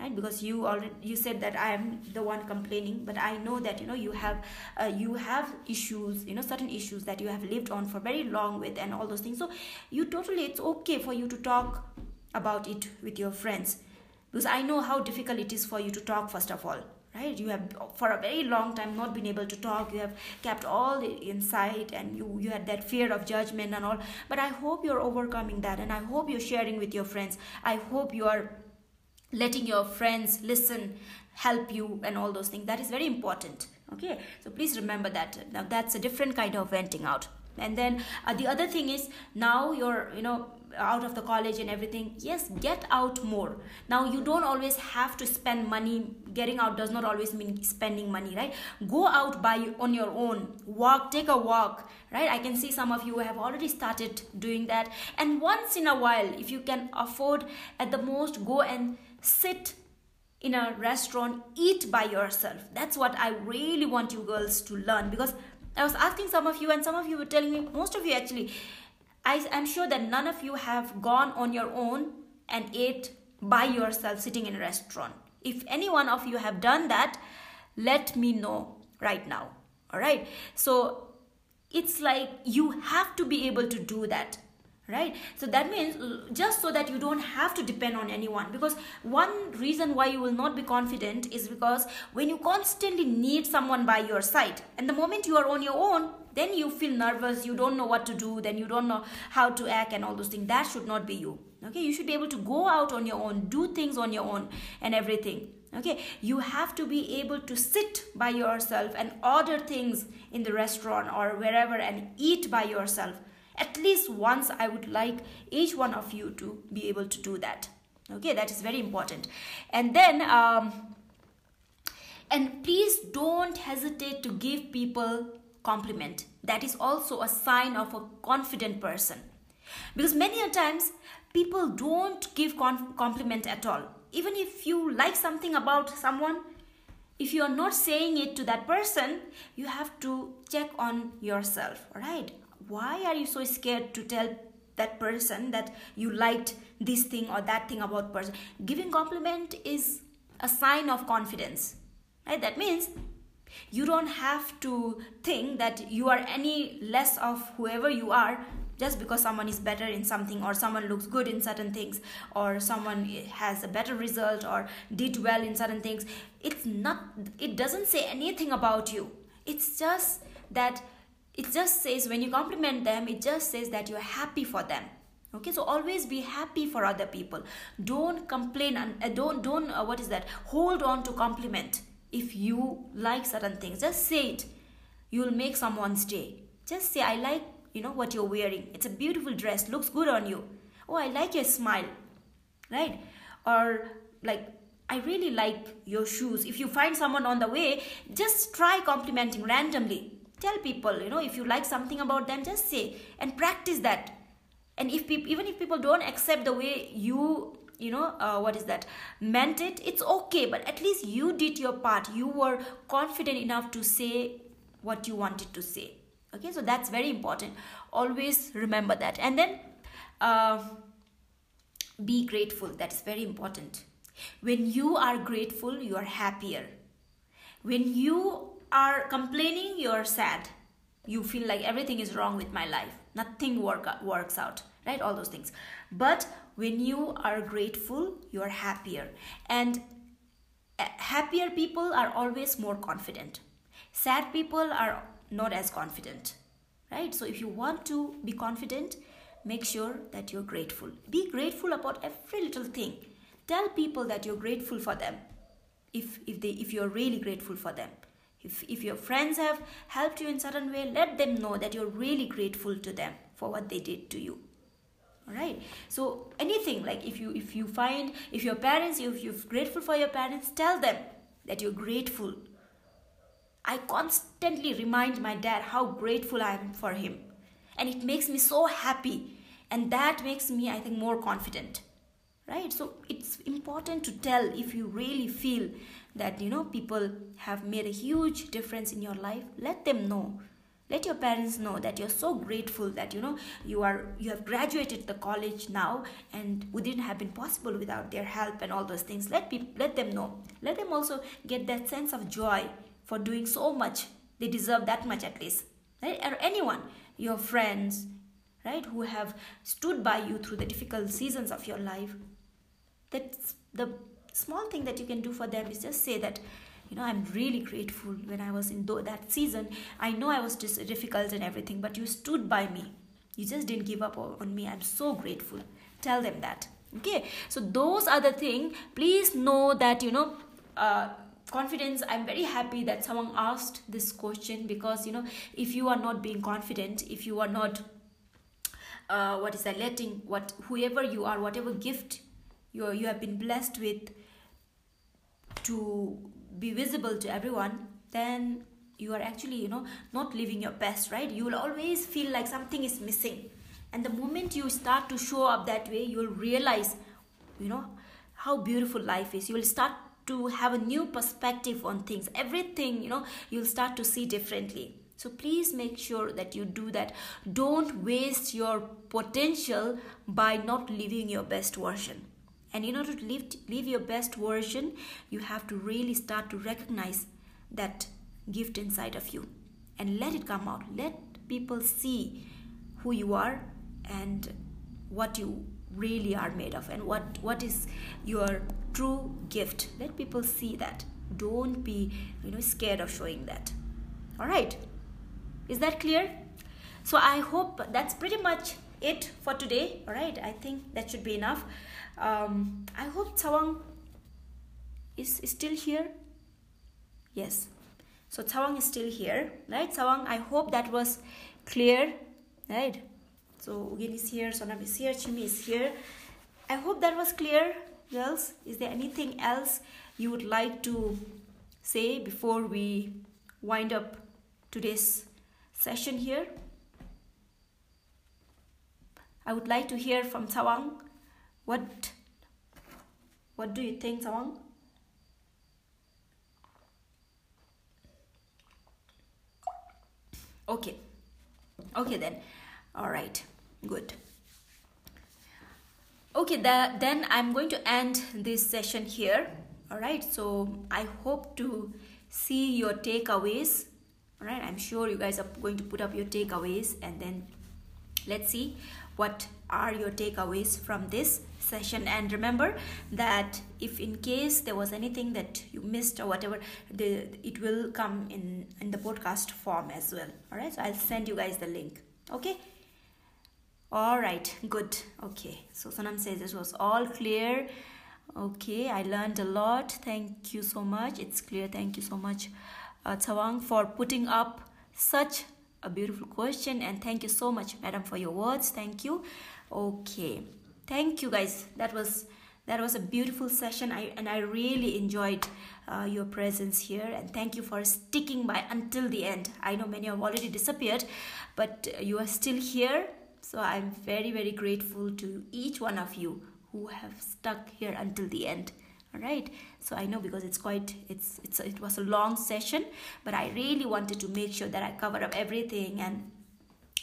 right? Because you already you said that i am the one complaining but i know that you know you have uh, you have issues you know certain issues that you have lived on for very long with and all those things. So you totally it's okay for you to talk about it with your friends. Because i know how difficult it is for you to talk first of all. Right? You have for a very long time not been able to talk. You have kept all inside and you you had that fear of judgment and all. But i hope you're overcoming that and i hope you're sharing with your friends. I hope you are letting your friends listen help you and all those things. That is very important. Okay? So please remember that. Now that's a different kind of venting out. And then uh, the other thing is now you're you know out of the college and everything yes get out more. Now you don't always have to spend money. Getting out does not always mean spending money right? Go out by on your own. Walk take a walk right? I can see some of you have already started doing that. And once in a while if you can afford at the most go and sit in a restaurant eat by yourself that's what i really want you girls to learn because i was asking some of you and some of you were telling me most of you actually I, I'm sure that none of you have gone on your own and ate by yourself sitting in a restaurant. If any one of you have done that, let me know right now. All right. So it's like you have to be able to do that right? So that means uh, just so that you don't have to depend on anyone. Because one reason why you will not be confident is because when you constantly need someone by your side and the moment you are on your own then you feel nervous you don't know what to do then you don't know how to act and all those things. That should not be you okay? You should be able to go out on your own do things on your own and everything okay? You have to be able to sit by yourself and order things in the restaurant or wherever and eat by yourself at least once i would like each one of you to be able to do that. Okay that is very important. And then um, and please don't hesitate to give people compliment. That is also a sign of a confident person. Because many times people don't give compliment at all. Even if you like something about someone if you are not saying it to that person you have to check on yourself all right why are you so scared to tell that person that you liked this thing or that thing about person? Giving compliment is a sign of confidence right? That means you don't have to think that you are any less of whoever you are just because someone is better in something or someone looks good in certain things or someone has a better result or did well in certain things. It's not it doesn't say anything about you. It's just that it just says when you compliment them it just says that you're happy for them. Okay so always be happy for other people. Don't complain and uh, don't don't uh, what is that? Hold on to compliment. If you like certain things just say it. You'll make someone's day. Just say i like you know what you're wearing. It's a beautiful dress. Looks good on you. Oh i like your smile. Right? Or like i really like your shoes. If you find someone on the way just try complimenting randomly tell people you know if you like something about them just say and practice that. And if people even if people don't accept the way you you know uh, what is that meant it it's okay. But at least you did your part. You were confident enough to say what you wanted to say. Okay so that's very important. Always remember that. And then uh, be grateful. That's very important. When you are grateful you are happier. When you are complaining you're sad. You feel like everything is wrong with my life. Nothing work, works out right? All those things. But when you are grateful you are happier. And uh, happier people are always more confident. Sad people are not as confident right? So if you want to be confident make sure that you're grateful. Be grateful about every little thing. Tell people that you're grateful for them. If if they if you're really grateful for them if if your friends have helped you in certain way let them know that you're really grateful to them for what they did to you all right so anything like if you if you find if your parents if you're grateful for your parents tell them that you're grateful I constantly remind my dad how grateful I am for him. And it makes me so happy. And that makes me, I think, more confident. Right? So it's important to tell if you really feel that, you know, people have made a huge difference in your life. Let them know. Let your parents know that you're so grateful that you know you are you have graduated the college now and wouldn't have been possible without their help and all those things. Let people let them know. Let them also get that sense of joy for doing so much they deserve that much at least right or anyone your friends right who have stood by you through the difficult seasons of your life that's the small thing that you can do for them is just say that you know i'm really grateful when i was in that season. I know i was just difficult and everything but you stood by me. You just didn't give up on me. I'm so grateful. Tell them that okay? So those are the thing. Please know that you know uh, confidence i'm very happy that someone asked this question because you know if you are not being confident if you are not uh, what is that letting what whoever you are whatever gift you you have been blessed with to be visible to everyone then you are actually you know not living your best right? You will always feel like something is missing. And the moment you start to show up that way you will realize you know how beautiful life is. You will start to have a new perspective on things. Everything you know you'll start to see differently. So please make sure that you do that. Don't waste your potential by not living your best version and in order to live, live your best version you have to really start to recognize that gift inside of you. And let it come out. Let people see who you are and what you really are made of and what what is your true gift. Let people see that. Don't be you know scared of showing that. All right is that clear? So i hope that's pretty much it for today. All right i think that should be enough um, i hope Tshewang is, is still here yes so Tshewang is still here right Tshewang, i hope that was clear right so Ugin is here, Sonam is here, Chimi is here. I hope that was clear, girls. Is there anything else you would like to say before we wind up today's session here? I would like to hear from Tshewang. What what do you think, Tshewang? Okay. Okay then. All right good okay that, then i'm going to end this session here all right so i hope to see your takeaways all right i'm sure you guys are going to put up your takeaways and then let's see what are your takeaways from this session? And remember that if in case there was anything that you missed or whatever the it will come in in the podcast form as well. All right so i'll send you guys the link. Okay? All right good. Okay so sonam says this was all clear. Okay i learned a lot. Thank you so much. It's clear. Thank you so much uh, Tshewang for putting up such a beautiful question. And thank you so much madam for your words. Thank you okay. Thank you guys. That was that was a beautiful session. I, and i really enjoyed uh, your presence here. And thank you for sticking by until the end. I know many have already disappeared but you are still here. So I'm very, very grateful to each one of you who have stuck here until the end. All right. So I know because it's quite, it's, it's, it was a long session, but I really wanted to make sure that I cover up everything and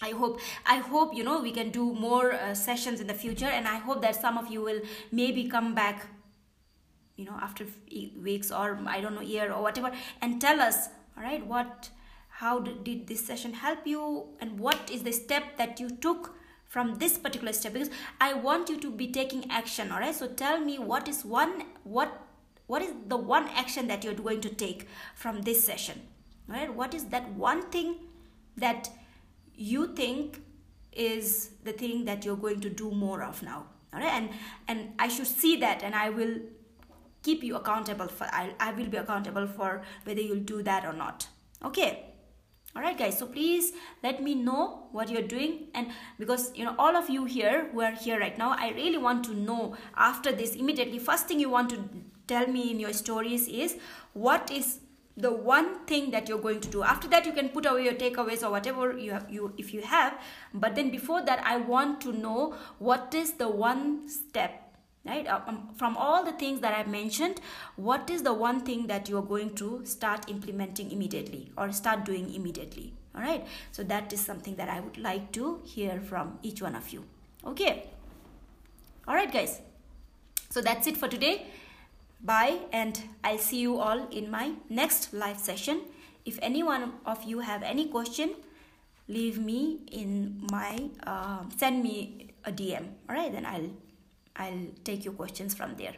I hope I hope you know we can do more uh, sessions in the future and I hope that some of you will maybe come back you know after weeks or I don't know year or whatever and tell us all right what how did this session help you and what is the step that you took from this particular step? Because i want you to be taking action all right so tell me what is one what what is the one action that you're going to take from this session all right what is that one thing that you think is the thing that you're going to do more of now all right and and i should see that and i will keep you accountable for I, I will be accountable for whether you'll do that or not okay? All right guys so please let me know what you're doing and because you know all of you here who are here right now i really want to know after this immediately first thing you want to tell me in your stories is what is the one thing that you're going to do. After that you can put away your takeaways or whatever you have you if you have. But then before that i want to know what is the one step right? Uh, um, from all the things that i've mentioned what is the one thing that you're going to start implementing immediately or start doing immediately all right? So that is something that i would like to hear from each one of you. Okay. All right guys. So that's it for today Bye and I'll see you all in my next live session. If any one of you have any question, leave me in my uh, send me a DM. All right, then I'll I'll take your questions from there.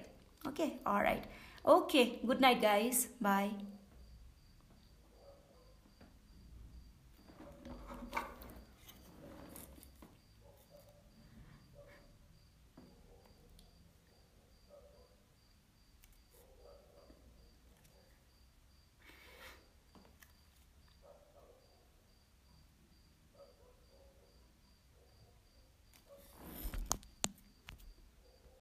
Okay, all right. Okay, good night, guys. Bye.